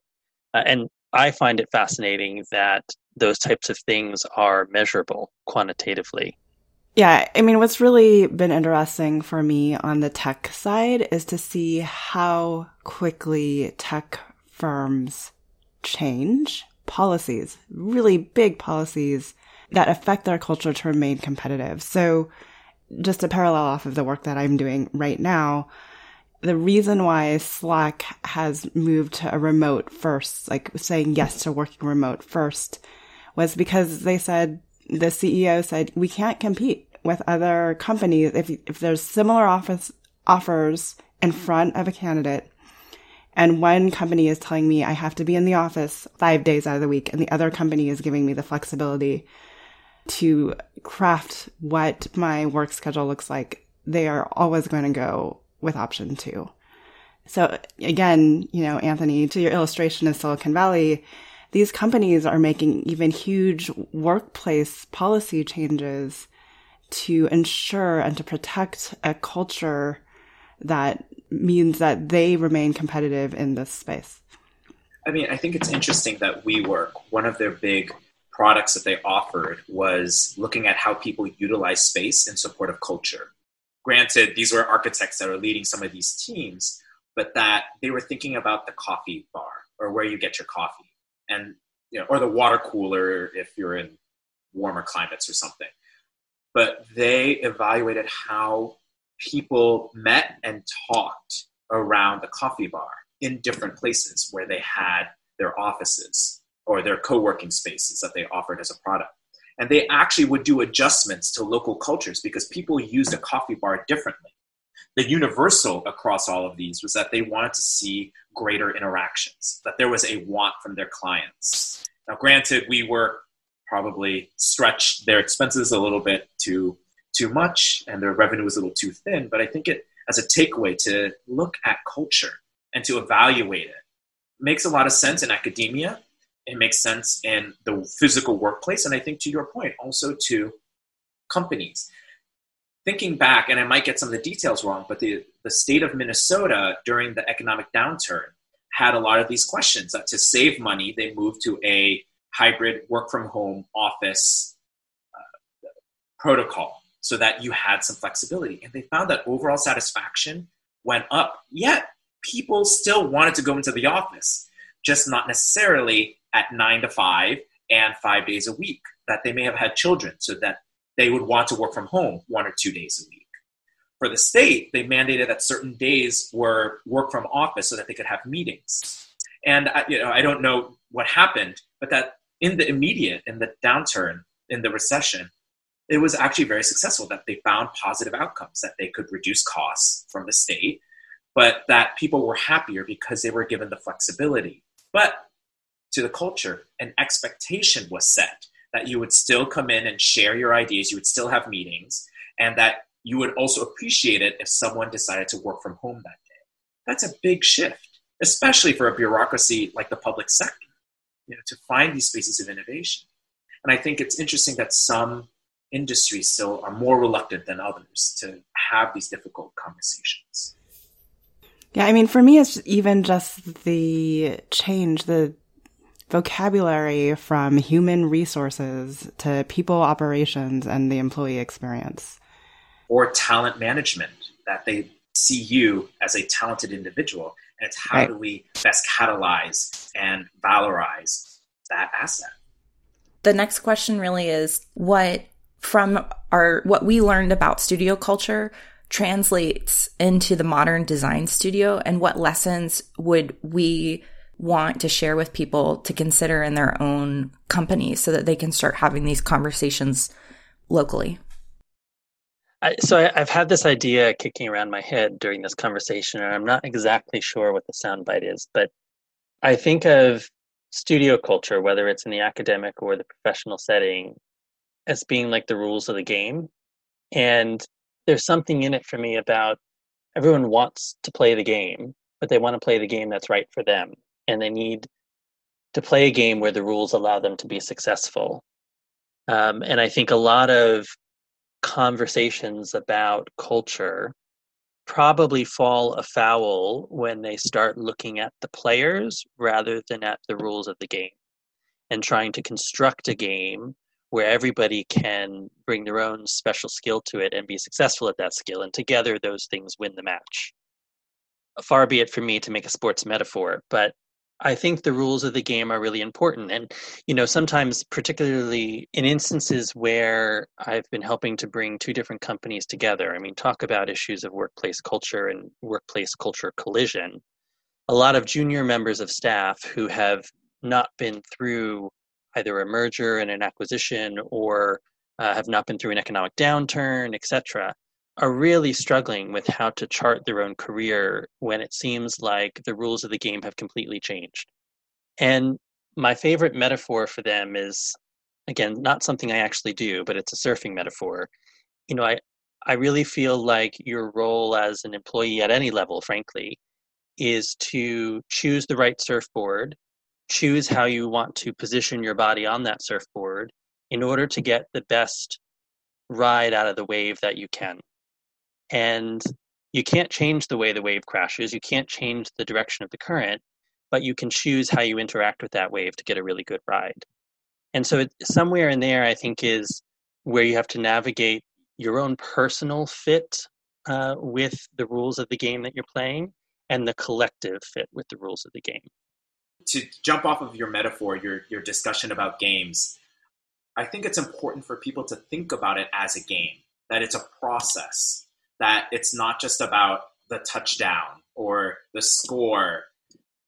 Uh, and I find it fascinating that those types of things are measurable quantitatively. Yeah, I mean, what's really been interesting for me on the tech side is to see how quickly tech firms change policies, really big policies that affect their culture to remain competitive. So, just a parallel off of the work that I'm doing right now, the reason why Slack has moved to a remote first, like saying yes to working remote first, was because they said the CEO said, we can't compete with other companies if, if there's similar office offers in front of a candidate. And one company is telling me I have to be in the office five days out of the week and the other company is giving me the flexibility to craft what my work schedule looks like, they are always going to go with option two. So again, you know, Anthony, to your illustration of Silicon Valley, these companies are making even huge workplace policy changes to ensure and to protect a culture that means that they remain competitive in this space. I mean, I think it's interesting that WeWork, one of their big products that they offered was looking at how people utilize space in support of culture. Granted, these were architects that were leading some of these teams, but that they were thinking about the coffee bar or where you get your coffee and you know, or the water cooler if you're in warmer climates or something. But they evaluated how people met and talked around the coffee bar in different places where they had their offices or their co-working spaces that they offered as a product. And they actually would do adjustments to local cultures because people used a coffee bar differently. The universal across all of these was that they wanted to see greater interactions, that there was a want from their clients. Now, granted, WeWork probably stretched their expenses a little bit too too much and their revenue was a little too thin. But I think it as a takeaway to look at culture and to evaluate it makes a lot of sense in academia. It makes sense in the physical workplace, and I think to your point, also to companies. Thinking back, and I might get some of the details wrong, but the, the state of Minnesota during the economic downturn had a lot of these questions that to save money, they moved to a hybrid work from home office uh, protocol so that you had some flexibility. And they found that overall satisfaction went up, yet people still wanted to go into the office, just not necessarily at nine to five and five days a week, that they may have had children so that they would want to work from home one or two days a week. For the state, they mandated that certain days were work from office so that they could have meetings. And I, you know, I don't know what happened, but that in the immediate, in the downturn, in the recession, it was actually very successful that they found positive outcomes, that they could reduce costs from the state, but that people were happier because they were given the flexibility. But to the culture, an expectation was set that you would still come in and share your ideas, you would still have meetings, and that you would also appreciate it if someone decided to work from home that day. That's a big shift, especially for a bureaucracy like the public sector, you know, to find these spaces of innovation. And I think it's interesting that some industries still are more reluctant than others to have these difficult conversations. Yeah, I mean, for me, it's even just the change, the vocabulary from human resources to people operations and the employee experience. Or talent management, that they see you as a talented individual. And it's how right. do we best catalyze and valorize that asset? The next question really is what from our what we learned about studio culture translates into the modern design studio and what lessons would we want to share with people to consider in their own companies so that they can start having these conversations locally? I, so I, have had this idea kicking around my head during this conversation, and I'm not exactly sure what the soundbite is, but I think of studio culture, whether it's in the academic or the professional setting, as being like the rules of the game. And there's something in it for me about everyone wants to play the game, but they want to play the game that's right for them and they need to play a game where the rules allow them to be successful. Um, and I think a lot of conversations about culture probably fall afoul when they start looking at the players rather than at the rules of the game and trying to construct a game where everybody can bring their own special skill to it and be successful at that skill and together those things win the match far be it from me to make a sports metaphor but I think the rules of the game are really important. And, you know, sometimes, particularly in instances where I've been helping to bring two different companies together, I mean, talk about issues of workplace culture and workplace culture collision. A lot of junior members of staff who have not been through either a merger and an acquisition or uh, have not been through an economic downturn, et cetera, are really struggling with how to chart their own career when it seems like the rules of the game have completely changed. And my favorite metaphor for them is again not something I actually do, but it's a surfing metaphor. You know, I I really feel like your role as an employee at any level, frankly, is to choose the right surfboard, choose how you want to position your body on that surfboard in order to get the best ride out of the wave that you can and you can't change the way the wave crashes you can't change the direction of the current but you can choose how you interact with that wave to get a really good ride. And so it, somewhere in there i think is where you have to navigate your own personal fit uh, with the rules of the game that you're playing and the collective fit with the rules of the game. To jump off of your metaphor your, your discussion about games i think it's important for people to think about it as a game that it's a process that it's not just about the touchdown or the score,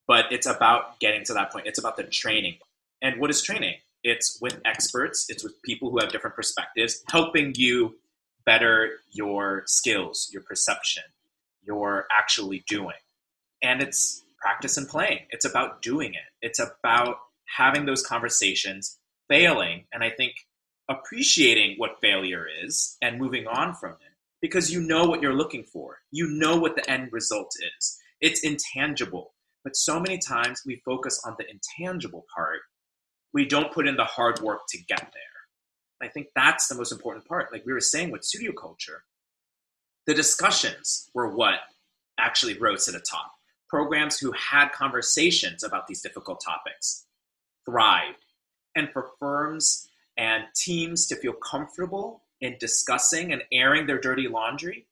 but it's about getting to that point. It's about the training. And what is training? It's with experts, it's with people who have different perspectives, helping you better your skills, your perception, your actually doing. And it's practice and playing. It's about doing it. It's about having those conversations, failing, and I think appreciating what failure is and moving on from it because you know what you're looking for. You know what the end result is. It's intangible. But so many times we focus on the intangible part. We don't put in the hard work to get there. I think that's the most important part. Like we were saying with studio culture, the discussions were what actually rose to the top. Programs who had conversations about these difficult topics thrived. And for firms and teams to feel comfortable in discussing and airing their dirty laundry.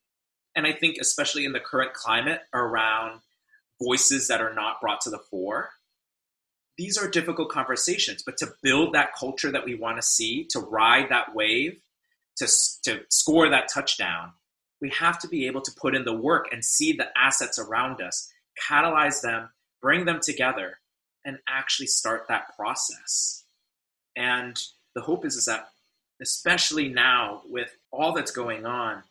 And I think, especially in the current climate around voices that are not brought to the fore, these are difficult conversations. But to build that culture that we want to see, to ride that wave, to, to score that touchdown, we have to be able to put in the work and see the assets around us, catalyze them, bring them together, and actually start that process. And the hope is, is that especially now with all that's going on,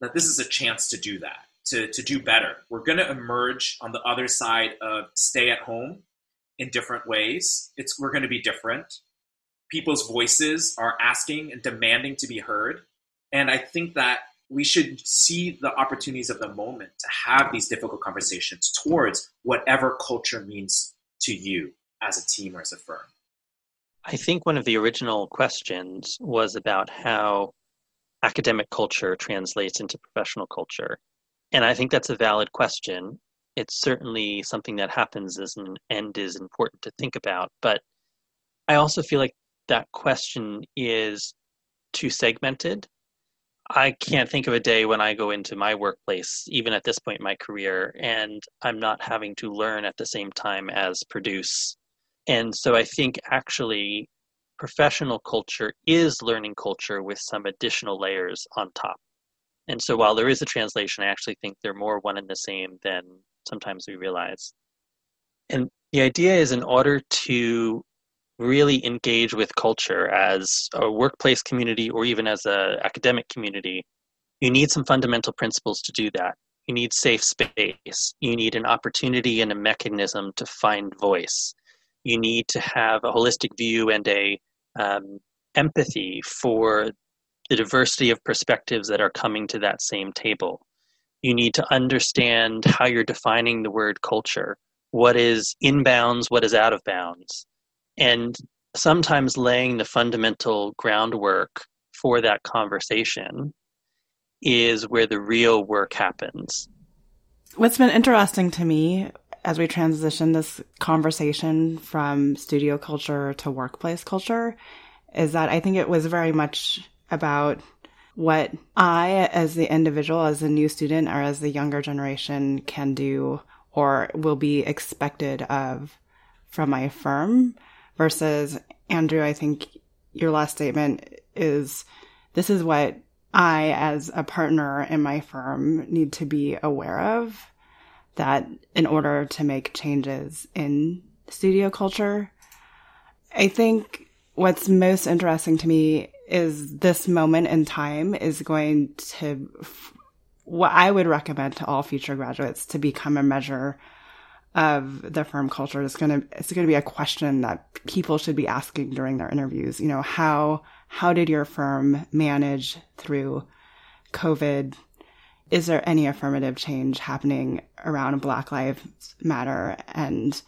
that this is a chance to do that, to, to do better. We're going to emerge on the other side of stay at home in different ways. It's, we're going to be different. People's voices are asking and demanding to be heard. And I think that we should see the opportunities of the moment to have these difficult conversations towards whatever culture means to you as a team or as a firm. I think one of the original questions was about how academic culture translates into professional culture. And I think that's a valid question. It's certainly something that happens as an end is important to think about. But I also feel like that question is too segmented. I can't think of a day when I go into my workplace, even at this point in my career, and I'm not having to learn at the same time as produce. And so I think actually professional culture is learning culture with some additional layers on top. And so while there is a translation, I actually think they're more one and the same than sometimes we realize. And the idea is in order to really engage with culture as a workplace community or even as an academic community, you need some fundamental principles to do that. You need safe space. You need an opportunity and a mechanism to find voice. You need to have a holistic view and a um, empathy for the diversity of perspectives that are coming to that same table. You need to understand how you're defining the word culture. What is inbounds? What is out of bounds? and sometimes laying the fundamental groundwork for that conversation is where the real work happens. What's been interesting to me as we transition this conversation from studio culture to workplace culture is that I think it was very much about what I, as the individual, as a new student, or as the younger generation, can do or will be expected of from my firm versus Andrew, I think your last statement is this is what I, as a partner in my firm, need to be aware of that in order to make changes in studio culture. I think what's most interesting to me is this moment in time is going to, what I would recommend to all future graduates to become a measure of the firm culture. Is going to it's going to be a question that people should be asking during their interviews. You know how how did your firm manage through covid is there any affirmative change happening around black lives matter? And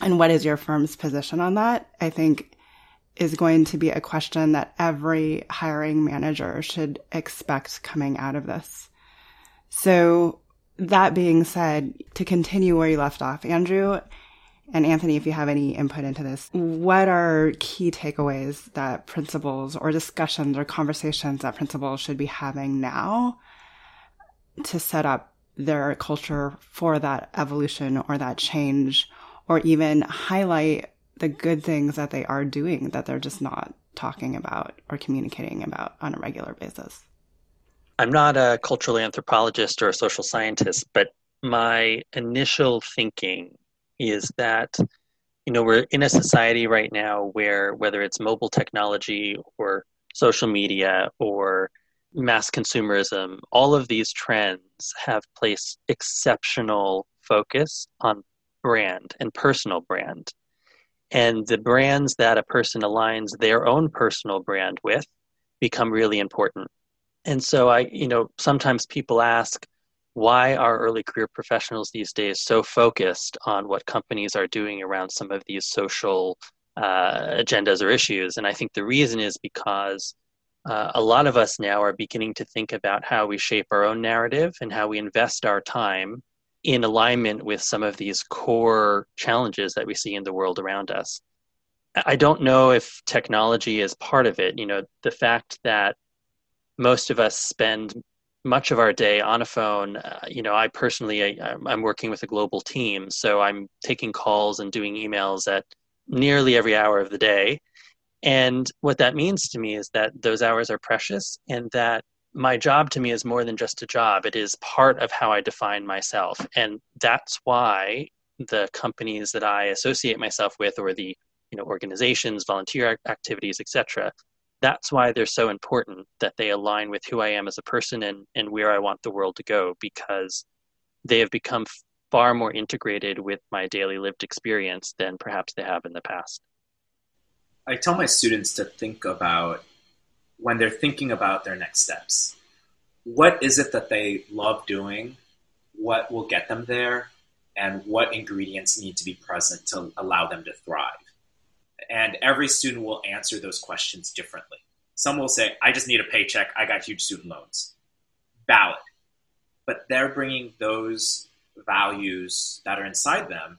and what is your firm's position on that? I think is going to be a question that every hiring manager should expect coming out of this. So that being said, to continue where you left off, Andrew and Anthony, if you have any input into this, what are key takeaways that principals or discussions or conversations that principals should be having now to set up their culture for that evolution or that change, or even highlight the good things that they are doing that they're just not talking about or communicating about on a regular basis? I'm not a cultural anthropologist or a social scientist, but my initial thinking is that you know we're in a society right now where whether it's mobile technology or social media or mass consumerism all of these trends have placed exceptional focus on brand and personal brand and the brands that a person aligns their own personal brand with become really important and so I, you know, sometimes people ask, why are early career professionals these days so focused on what companies are doing around some of these social uh, agendas or issues? And I think the reason is because uh, a lot of us now are beginning to think about how we shape our own narrative and how we invest our time in alignment with some of these core challenges that we see in the world around us. I don't know if technology is part of it. You know, the fact that most of us spend much of our day on a phone. Uh, you know, I personally, I, I'm working with a global team, so I'm taking calls and doing emails at nearly every hour of the day. And what that means to me is that those hours are precious and that my job to me is more than just a job. It is part of how I define myself. And that's why the companies that I associate myself with or the you know organizations, volunteer activities, etc that's why they're so important that they align with who I am as a person and, and where I want the world to go because they have become far more integrated with my daily lived experience than perhaps they have in the past. I tell my students to think about when they're thinking about their next steps. What is it that they love doing? What will get them there? And what ingredients need to be present to allow them to thrive? And every student will answer those questions differently. Some will say, I just need a paycheck. I got huge student loans. Valid. But they're bringing those values that are inside them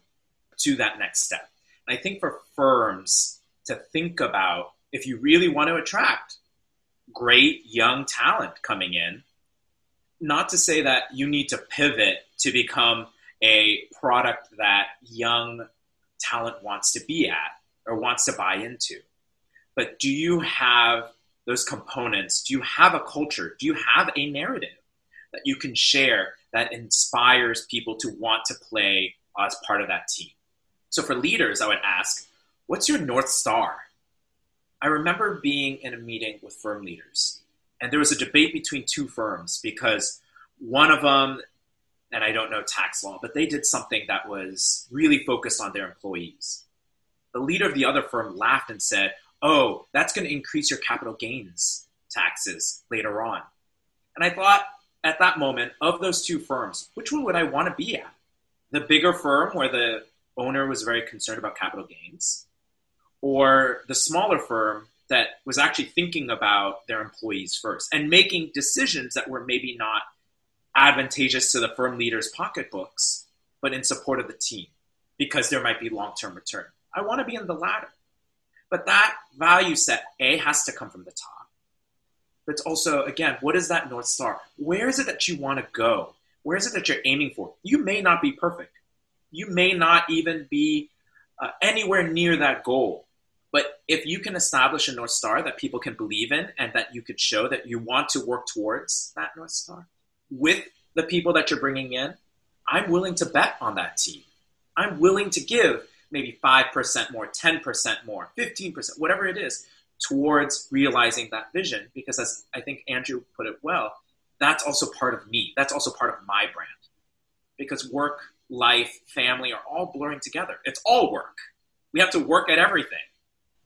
to that next step. And I think for firms to think about if you really want to attract great young talent coming in, not to say that you need to pivot to become a product that young talent wants to be at or wants to buy into. But do you have those components? Do you have a culture? Do you have a narrative that you can share that inspires people to want to play as part of that team? So for leaders, I would ask, what's your North Star? I remember being in a meeting with firm leaders, and there was a debate between two firms because one of them, and I don't know tax law, but they did something that was really focused on their employees. The leader of the other firm laughed and said, Oh, that's going to increase your capital gains taxes later on. And I thought at that moment, of those two firms, which one would I want to be at? The bigger firm where the owner was very concerned about capital gains, or the smaller firm that was actually thinking about their employees first and making decisions that were maybe not advantageous to the firm leaders' pocketbooks, but in support of the team because there might be long term return. I want to be in the latter. But that value set, A, has to come from the top. But it's also, again, what is that North Star? Where is it that you want to go? Where is it that you're aiming for? You may not be perfect you may not even be uh, anywhere near that goal. But if you can establish a North Star that people can believe in and that you could show that you want to work towards that North Star with the people that you're bringing in, I'm willing to bet on that team. I'm willing to give maybe 5% more, 10% more, 15%, whatever it is, towards realizing that vision. Because as I think Andrew put it well, that's also part of me. That's also part of my brand. Because work life, family are all blurring together. It's all work. We have to work at everything,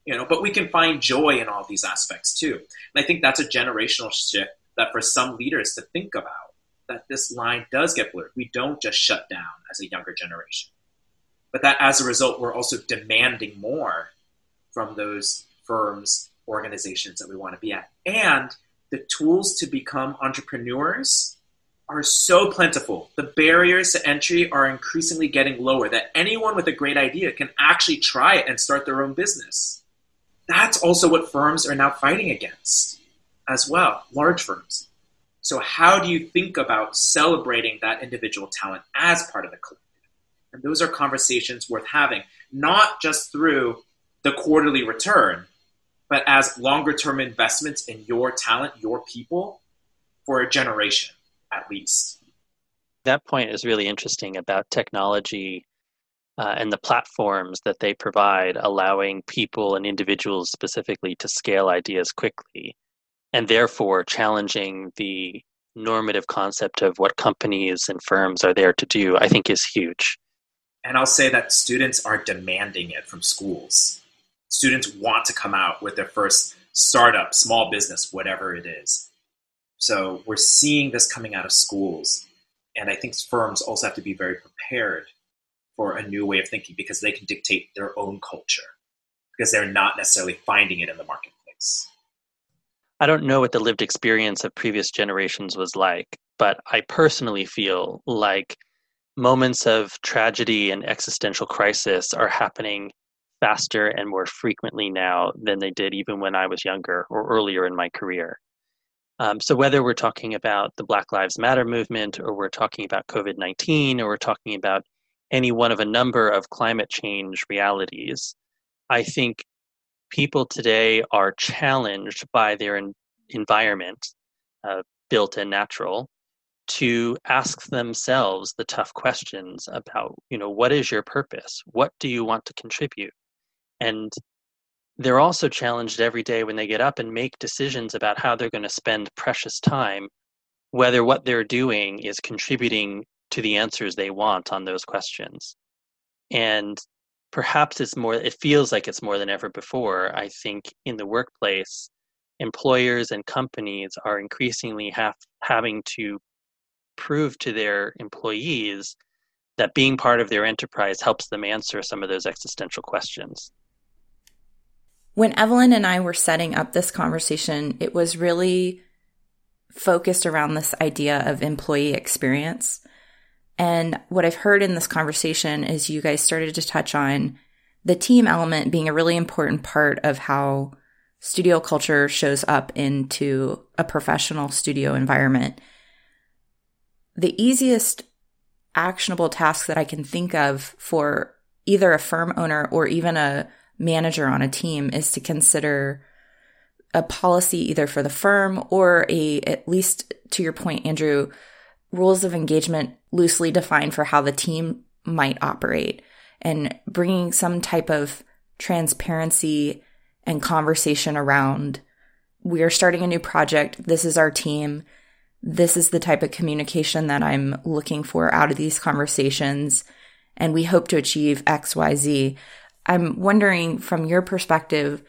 you know, but we can find joy in all these aspects too. And I think that's a generational shift that for some leaders to think about that this line does get blurred. We don't just shut down as a younger generation, but that as a result, we're also demanding more from those firms, organizations that we want to be at. And the tools to become entrepreneurs are so plentiful. The barriers to entry are increasingly getting lower that anyone with a great idea can actually try it and start their own business. That's also what firms are now fighting against as well, large firms. So, how do you think about celebrating that individual talent as part of the collective? And those are conversations worth having, not just through the quarterly return, but as longer term investments in your talent, your people for a generation at least. That point is really interesting about technology uh, and the platforms that they provide, allowing people and individuals specifically to scale ideas quickly, and therefore challenging the normative concept of what companies and firms are there to do, I think is huge. And I'll say that students are demanding it from schools. Students want to come out with their first startup, small business, whatever it is. So we're seeing this coming out of schools. And I think firms also have to be very prepared for a new way of thinking because they can dictate their own culture because they're not necessarily finding it in the marketplace. I don't know what the lived experience of previous generations was like, but I personally feel like moments of tragedy and existential crisis are happening faster and more frequently now than they did even when I was younger or earlier in my career. Um, so whether we're talking about the Black Lives Matter movement, or we're talking about COVID nineteen, or we're talking about any one of a number of climate change realities, I think people today are challenged by their environment, uh, built and natural, to ask themselves the tough questions about, you know, what is your purpose? What do you want to contribute? And they're also challenged every day when they get up and make decisions about how they're going to spend precious time, whether what they're doing is contributing to the answers they want on those questions. And perhaps it's more, it feels like it's more than ever before. I think in the workplace, employers and companies are increasingly have, having to prove to their employees that being part of their enterprise helps them answer some of those existential questions. When Evelyn and I were setting up this conversation, it was really focused around this idea of employee experience. And what I've heard in this conversation is you guys started to touch on the team element being a really important part of how studio culture shows up into a professional studio environment. The easiest actionable task that I can think of for either a firm owner or even a manager on a team is to consider a policy either for the firm or a, at least to your point, Andrew, rules of engagement loosely defined for how the team might operate and bringing some type of transparency and conversation around we are starting a new project. This is our team. This is the type of communication that I'm looking for out of these conversations. And we hope to achieve X, Y, Z. I'm wondering from your perspective,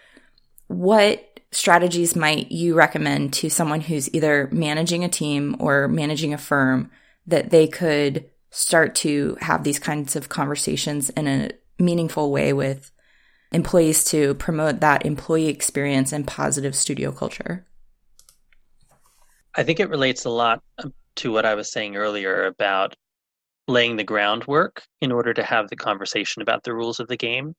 what strategies might you recommend to someone who's either managing a team or managing a firm that they could start to have these kinds of conversations in a meaningful way with employees to promote that employee experience and positive studio culture? I think it relates a lot um, to what I was saying earlier about laying the groundwork in order to have the conversation about the rules of the game.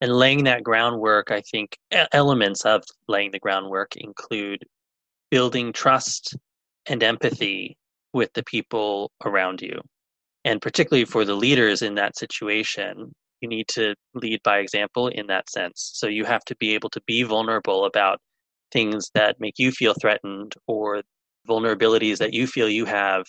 And laying that groundwork, I think elements of laying the groundwork include building trust and empathy with the people around you. And particularly for the leaders in that situation, you need to lead by example in that sense. So you have to be able to be vulnerable about things that make you feel threatened or vulnerabilities that you feel you have.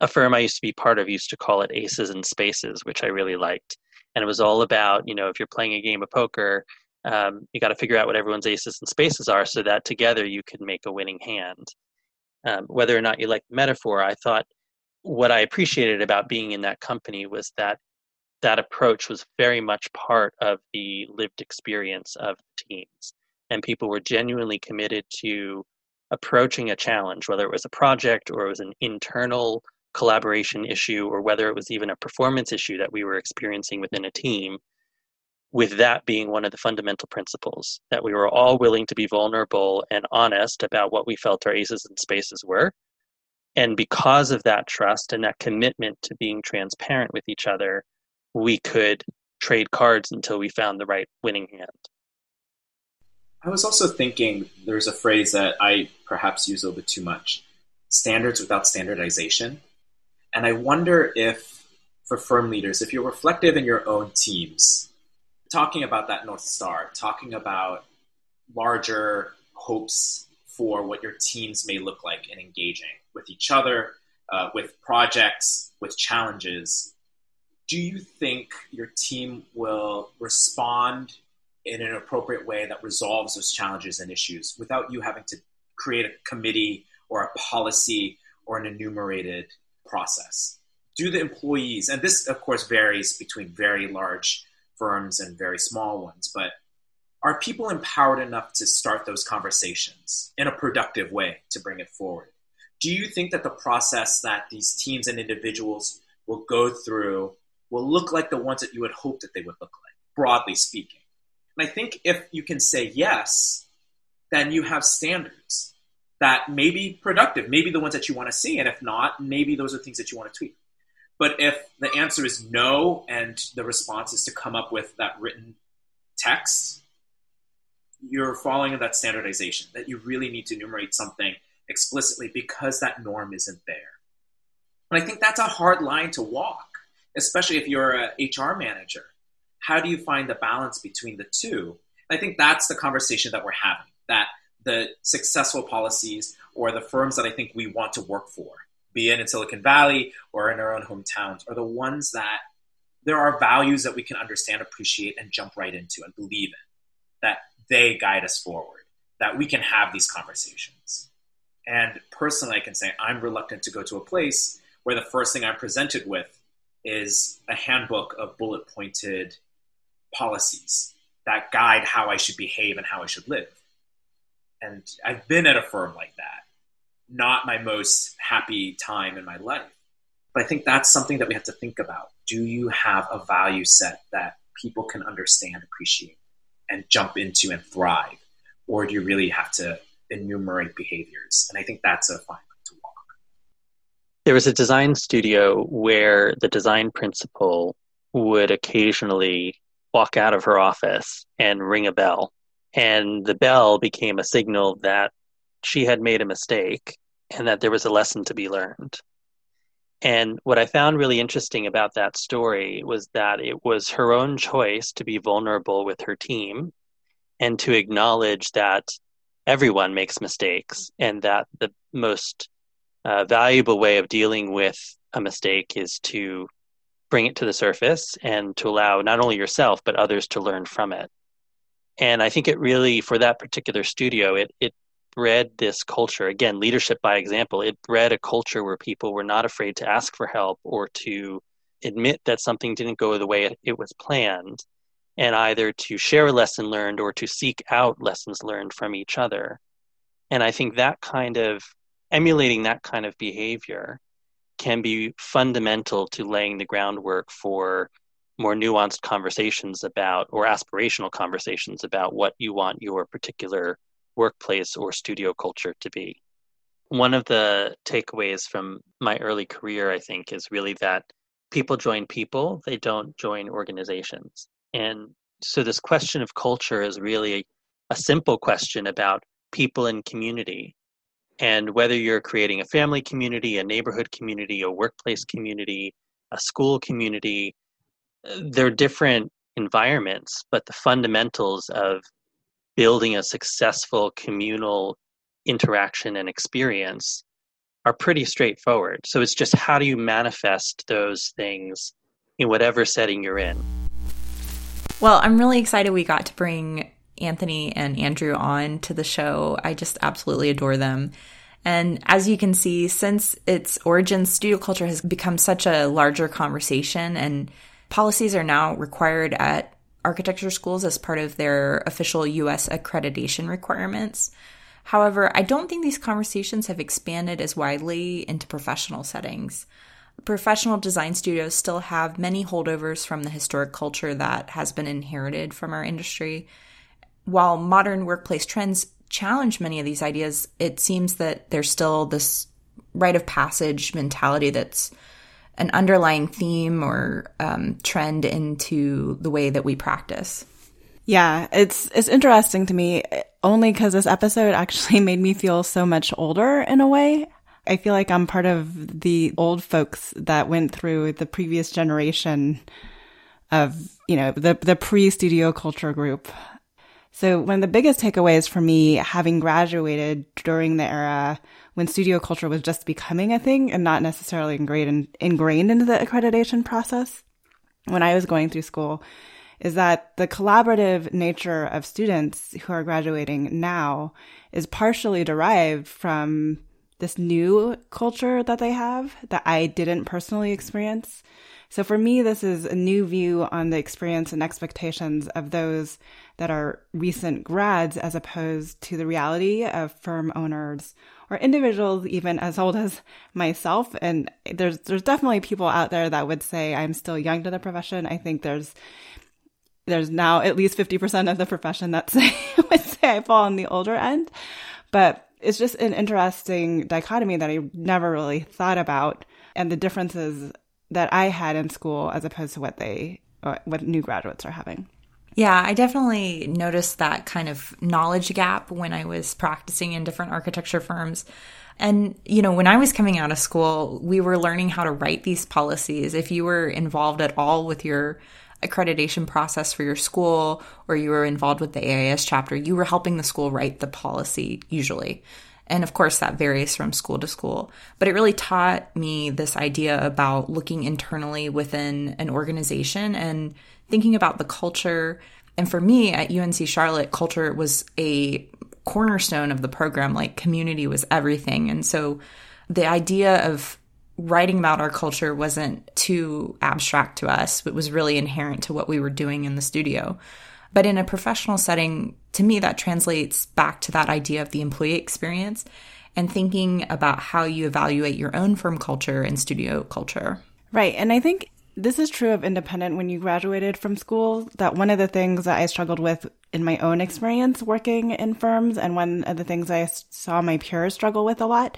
A firm I used to be part of used to call it aces and spaces, which I really liked. And it was all about, you know, if you're playing a game of poker, um, you got to figure out what everyone's aces and spaces are so that together you can make a winning hand. Um, whether or not you like the metaphor, I thought what I appreciated about being in that company was that that approach was very much part of the lived experience of teams. And people were genuinely committed to approaching a challenge, whether it was a project or it was an internal collaboration issue or whether it was even a performance issue that we were experiencing within a team, with that being one of the fundamental principles that we were all willing to be vulnerable and honest about what we felt our aces and spaces were. And because of that trust and that commitment to being transparent with each other, we could trade cards until we found the right winning hand. I was also thinking there's a phrase that I perhaps use a little bit too much standards without standardization. And I wonder if, for firm leaders, if you're reflective in your own teams, talking about that North Star, talking about larger hopes for what your teams may look like in engaging with each other, uh, with projects, with challenges, do you think your team will respond in an appropriate way that resolves those challenges and issues without you having to create a committee or a policy or an enumerated process? Do the employees, and this of course varies between very large firms and very small ones, but are people empowered enough to start those conversations in a productive way to bring it forward? Do you think that the process that these teams and individuals will go through will look like the ones that you would hope that they would look like, broadly speaking. And I think if you can say yes, then you have standards that may be productive, maybe the ones that you want to see. And if not, maybe those are things that you want to tweak. But if the answer is no, and the response is to come up with that written text, you're falling in that standardization that you really need to enumerate something explicitly because that norm isn't there. And I think that's a hard line to walk especially if you're a HR manager. How do you find the balance between the two? I think that's the conversation that we're having. That the successful policies or the firms that I think we want to work for, be it in Silicon Valley or in our own hometowns, are the ones that there are values that we can understand, appreciate, and jump right into and believe in. That they guide us forward. That we can have these conversations. And personally, I can say I'm reluctant to go to a place where the first thing I'm presented with is a handbook of bullet pointed policies that guide how I should behave and how I should live. And I've been at a firm like that. Not my most happy time in my life. But I think that's something that we have to think about. Do you have a value set that people can understand, appreciate? and jump into and thrive? Or do you really have to enumerate behaviors? And I think that's a fine to walk. There was a design studio where the design principal would occasionally walk out of her office and ring a bell. And the bell became a signal that she had made a mistake and that there was a lesson to be learned. And what I found really interesting about that story was that it was her own choice to be vulnerable with her team and to acknowledge that everyone makes mistakes and that the most uh, valuable way of dealing with a mistake is to bring it to the surface and to allow not only yourself but others to learn from it. And I think it really, for that particular studio, it it bred this culture. Again leadership by example it bred a culture where people were not afraid to ask for help or to admit that something didn't go the way it, it was planned and either to share a lesson learned or to seek out lessons learned from each other. And i think that kind of emulating that kind of behavior can be fundamental to laying the groundwork for more nuanced conversations about or aspirational conversations about what you want your particular workplace or studio culture to be. One of the takeaways from my early career, I think, is really that people join people, they don't join organizations. And so this question of culture is really a simple question about people and community. And whether you're creating a family community, a neighborhood community, a workplace community, a school community, they're different environments, but the fundamentals of building a successful communal interaction and experience are pretty straightforward. So it's just how do you manifest those things in whatever setting you're in. Well, I'm really excited we got to bring Anthony and Andrew on to the show. I just absolutely adore them. And as you can see, since its origins, studio culture has become such a larger conversation, and policies are now required at architecture schools as part of their official US accreditation requirements. However, I don't think these conversations have expanded as widely into professional settings. Professional design studios still have many holdovers from the historic culture that has been inherited from our industry. While modern workplace trends challenge many of these ideas, it seems that there's still this rite of passage mentality that's an underlying theme or um, trend into the way that we practice. Yeah, it's it's interesting to me only because this episode actually made me feel so much older in a way. I feel like I'm part of the old folks that went through the previous generation of you know the the pre studio culture group. So one of the biggest takeaways for me, having graduated during the era when studio culture was just becoming a thing and not necessarily ingrained, ingrained into the accreditation process when I was going through school is that the collaborative nature of students who are graduating now is partially derived from this new culture that they have that I didn't personally experience. So for me, this is a new view on the experience and expectations of those that are recent grads as opposed to the reality of firm owners or individuals even as old as myself. And there's, there's definitely people out there that would say I'm still young to the profession. I think there's, there's now at least 50% of the profession that say, would say I fall on the older end. But it's just an interesting dichotomy that I never really thought about and the differences that I had in school as opposed to what they, what new graduates are having. Yeah, I definitely noticed that kind of knowledge gap when I was practicing in different architecture firms. And, you know, when I was coming out of school, we were learning how to write these policies. If you were involved at all with your accreditation process for your school or you were involved with the AIAS chapter, you were helping the school write the policy usually. And of course, that varies from school to school. But it really taught me this idea about looking internally within an organization and thinking about the culture. And for me at UNC Charlotte, culture was a cornerstone of the program. Like community was everything. And so the idea of writing about our culture wasn't too abstract to us. It was really inherent to what we were doing in the studio. But in a professional setting, to me, that translates back to that idea of the employee experience and thinking about how you evaluate your own firm culture and studio culture. Right. And I think this is true of independent when you graduated from school. That one of the things that I struggled with in my own experience working in firms, and one of the things I saw my peers struggle with a lot,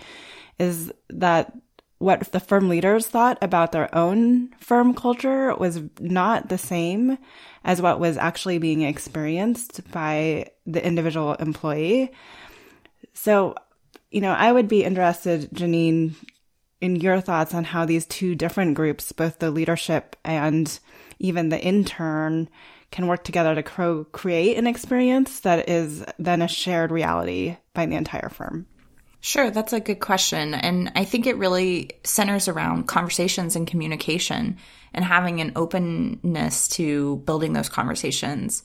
is that what the firm leaders thought about their own firm culture was not the same as what was actually being experienced by the individual employee. So, you know, I would be interested, Janine, in your thoughts on how these two different groups, both the leadership and even the intern, can work together to co- create an experience that is then a shared reality by the entire firm. Sure, that's a good question. And I think it really centers around conversations and communication and having an openness to building those conversations.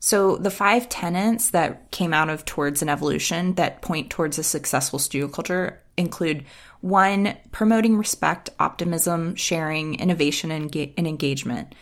So the five tenets that came out of Towards an Evolution that point towards a successful studio culture include one, promoting respect, optimism, sharing, innovation, and, and engagement.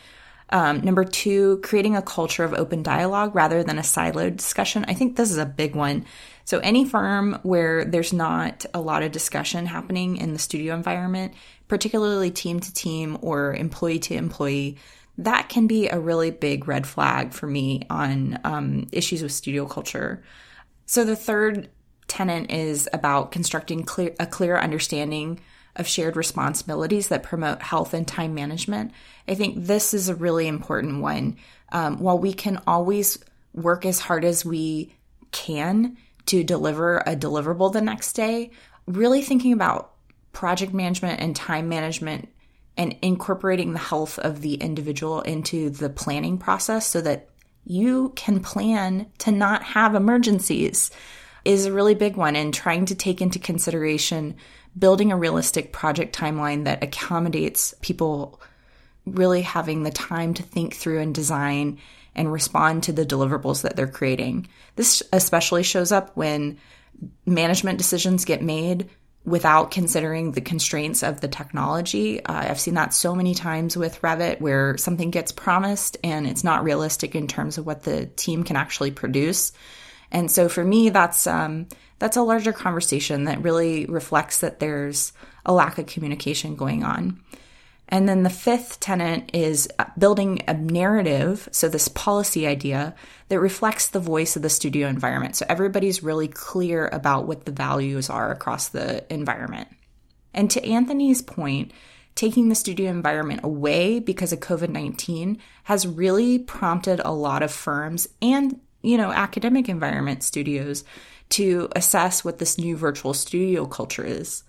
Um, number two, creating a culture of open dialogue rather than a siloed discussion. I think this is a big one. So, any firm where there's not a lot of discussion happening in the studio environment, particularly team to team or employee to employee, that can be a really big red flag for me on um, issues with studio culture. So, the third tenet is about constructing clear, a clear understanding of shared responsibilities that promote health and time management. I think this is a really important one. Um, while we can always work as hard as we can to deliver a deliverable the next day, really thinking about project management and time management and incorporating the health of the individual into the planning process so that you can plan to not have emergencies is a really big one and trying to take into consideration building a realistic project timeline that accommodates people really having the time to think through and design and respond to the deliverables that they're creating. This especially shows up when management decisions get made without considering the constraints of the technology. Uh, I've seen that so many times with Revit where something gets promised and it's not realistic in terms of what the team can actually produce. And so for me, that's um, that's a larger conversation that really reflects that there's a lack of communication going on. And then the fifth tenet is uh, building a narrative, so this policy idea that reflects the voice of the studio environment. So everybody's really clear about what the values are across the environment. And to Anthony's point, taking the studio environment away because of COVID 19 has really prompted a lot of firms and you know, academic environment studios to assess what this new virtual studio culture is.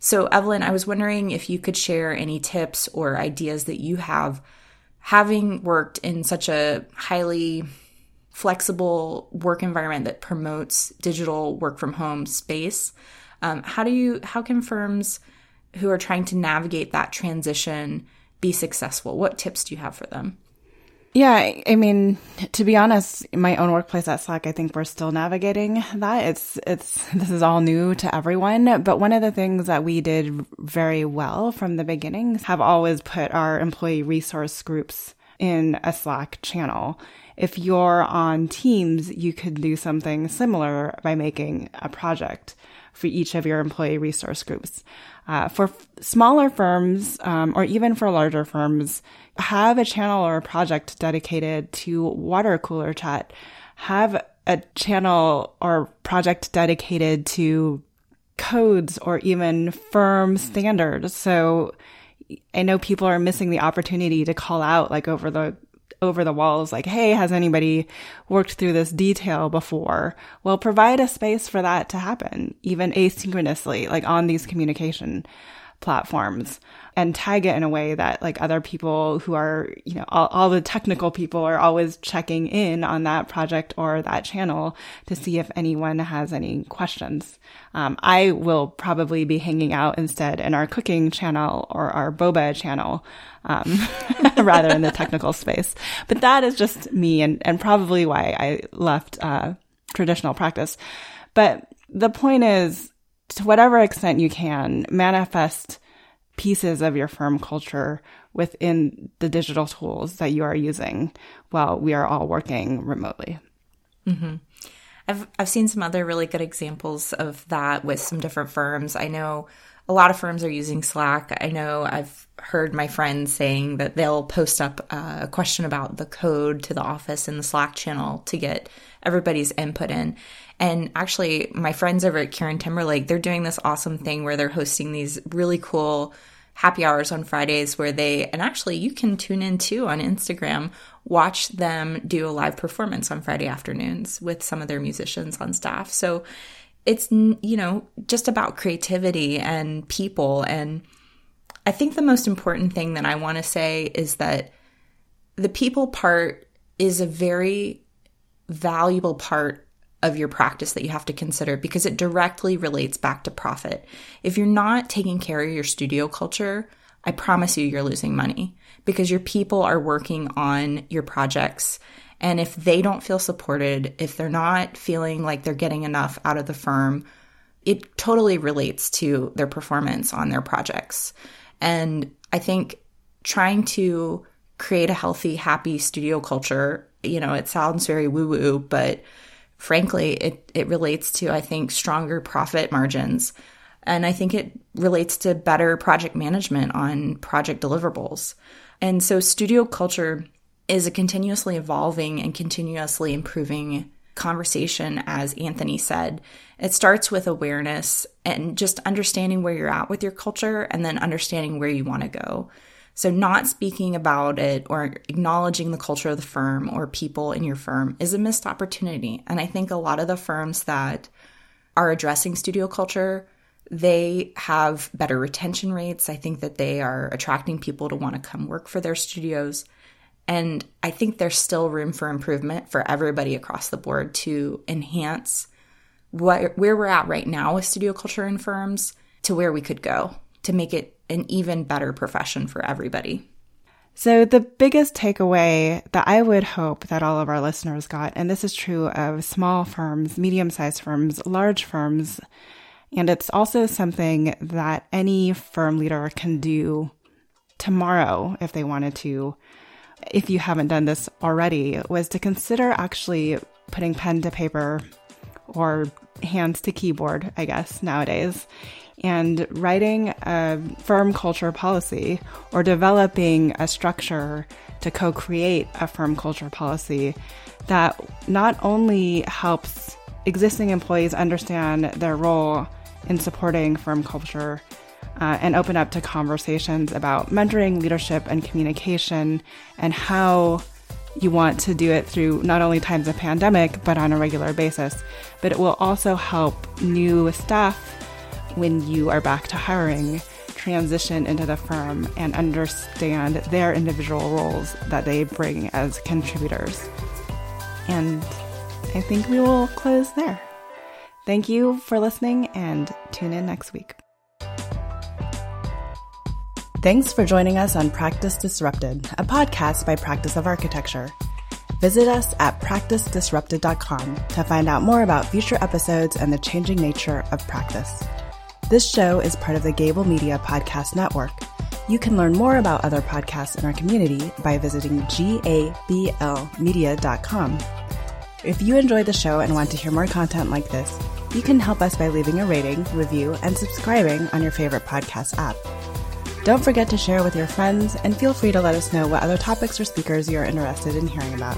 So, Evelyn, I was wondering if you could share any tips or ideas that you have having worked in such a highly flexible work environment that promotes digital work from home space. Um, how do you, how can firms who are trying to navigate that transition be successful? What tips do you have for them? Yeah, I mean, to be honest, my own workplace at Slack, I think we're still navigating that. It's, it's, this is all new to everyone. But one of the things that we did very well from the beginning have always put our employee resource groups in a Slack channel. If you're on Teams, you could do something similar by making a project for each of your employee resource groups. Uh, for f- smaller firms, um, or even for larger firms, have a channel or a project dedicated to water cooler chat. Have a channel or project dedicated to codes or even firm standards. So I know people are missing the opportunity to call out like over the over the walls like, Hey, has anybody worked through this detail before? Well, provide a space for that to happen, even asynchronously, like on these communication platforms and tag it in a way that like other people who are, you know, all, all, the technical people are always checking in on that project or that channel to see if anyone has any questions. Um, I will probably be hanging out instead in our cooking channel or our boba channel, um, rather in the technical space. But that is just me and, and probably why I left, uh, traditional practice. But the point is, to whatever extent you can, manifest pieces of your firm culture within the digital tools that you are using while we are all working remotely. Mm-hmm. I've I've seen some other really good examples of that with some different firms. I know a lot of firms are using Slack. I know I've heard my friends saying that they'll post up a question about the code to the office in the Slack channel to get everybody's input in. And actually, my friends over at KieranTimberlake, they're doing this awesome thing where they're hosting these really cool happy hours on Fridays where they, and actually you can tune in too on Instagram, watch them do a live performance on Friday afternoons with some of their musicians on staff. So it's, you know, just about creativity and people. And I think the most important thing that I want to say is that the people part is a very valuable part of your practice that you have to consider because it directly relates back to profit. If you're not taking care of your studio culture, I promise you, you're losing money because your people are working on your projects. And if they don't feel supported, if they're not feeling like they're getting enough out of the firm, it totally relates to their performance on their projects. And I think trying to create a healthy, happy studio culture, you know, it sounds very woo woo, but frankly, it, it relates to, I think, stronger profit margins. And I think it relates to better project management on project deliverables. And so, studio culture is a continuously evolving and continuously improving conversation, as Anthony said. It starts with awareness and just understanding where you're at with your culture and then understanding where you want to go. So, not speaking about it or acknowledging the culture of the firm or people in your firm is a missed opportunity. And I think a lot of the firms that are addressing studio culture, they have better retention rates. I think that they are attracting people to want to come work for their studios. And I think there's still room for improvement for everybody across the board to enhance what, where we're at right now with studio culture in firms to where we could go to make it an even better profession for everybody. So, the biggest takeaway that I would hope that all of our listeners got, and this is true of small firms, medium sized firms, large firms, and it's also something that any firm leader can do tomorrow if they wanted to, if you haven't done this already, was to consider actually putting pen to paper or hands to keyboard, I guess, nowadays, and writing a firm culture policy or developing a structure to co create a firm culture policy that not only helps existing employees understand their role in supporting firm culture uh, and open up to conversations about mentoring, leadership, and communication, and how you want to do it through not only times of pandemic, but on a regular basis. But it will also help new staff when you are back to hiring transition into the firm and understand their individual roles that they bring as contributors. And I think we will close there. Thank you for listening and tune in next week. Thanks for joining us on Practice Disrupted, a podcast by Practice of Architecture. Visit us at practicedisrupted.com to find out more about future episodes and the changing nature of practice. This show is part of the Gable Media Podcast Network. You can learn more about other podcasts in our community by visiting gablmedia.com. If you enjoyed the show and want to hear more content like this, you can help us by leaving a rating, review, and subscribing on your favorite podcast app. Don't forget to share with your friends and feel free to let us know what other topics or speakers you're interested in hearing about.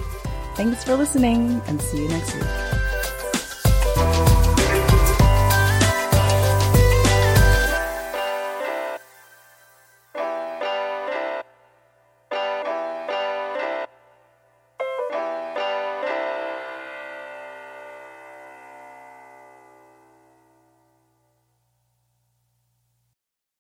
Thanks for listening and see you next week.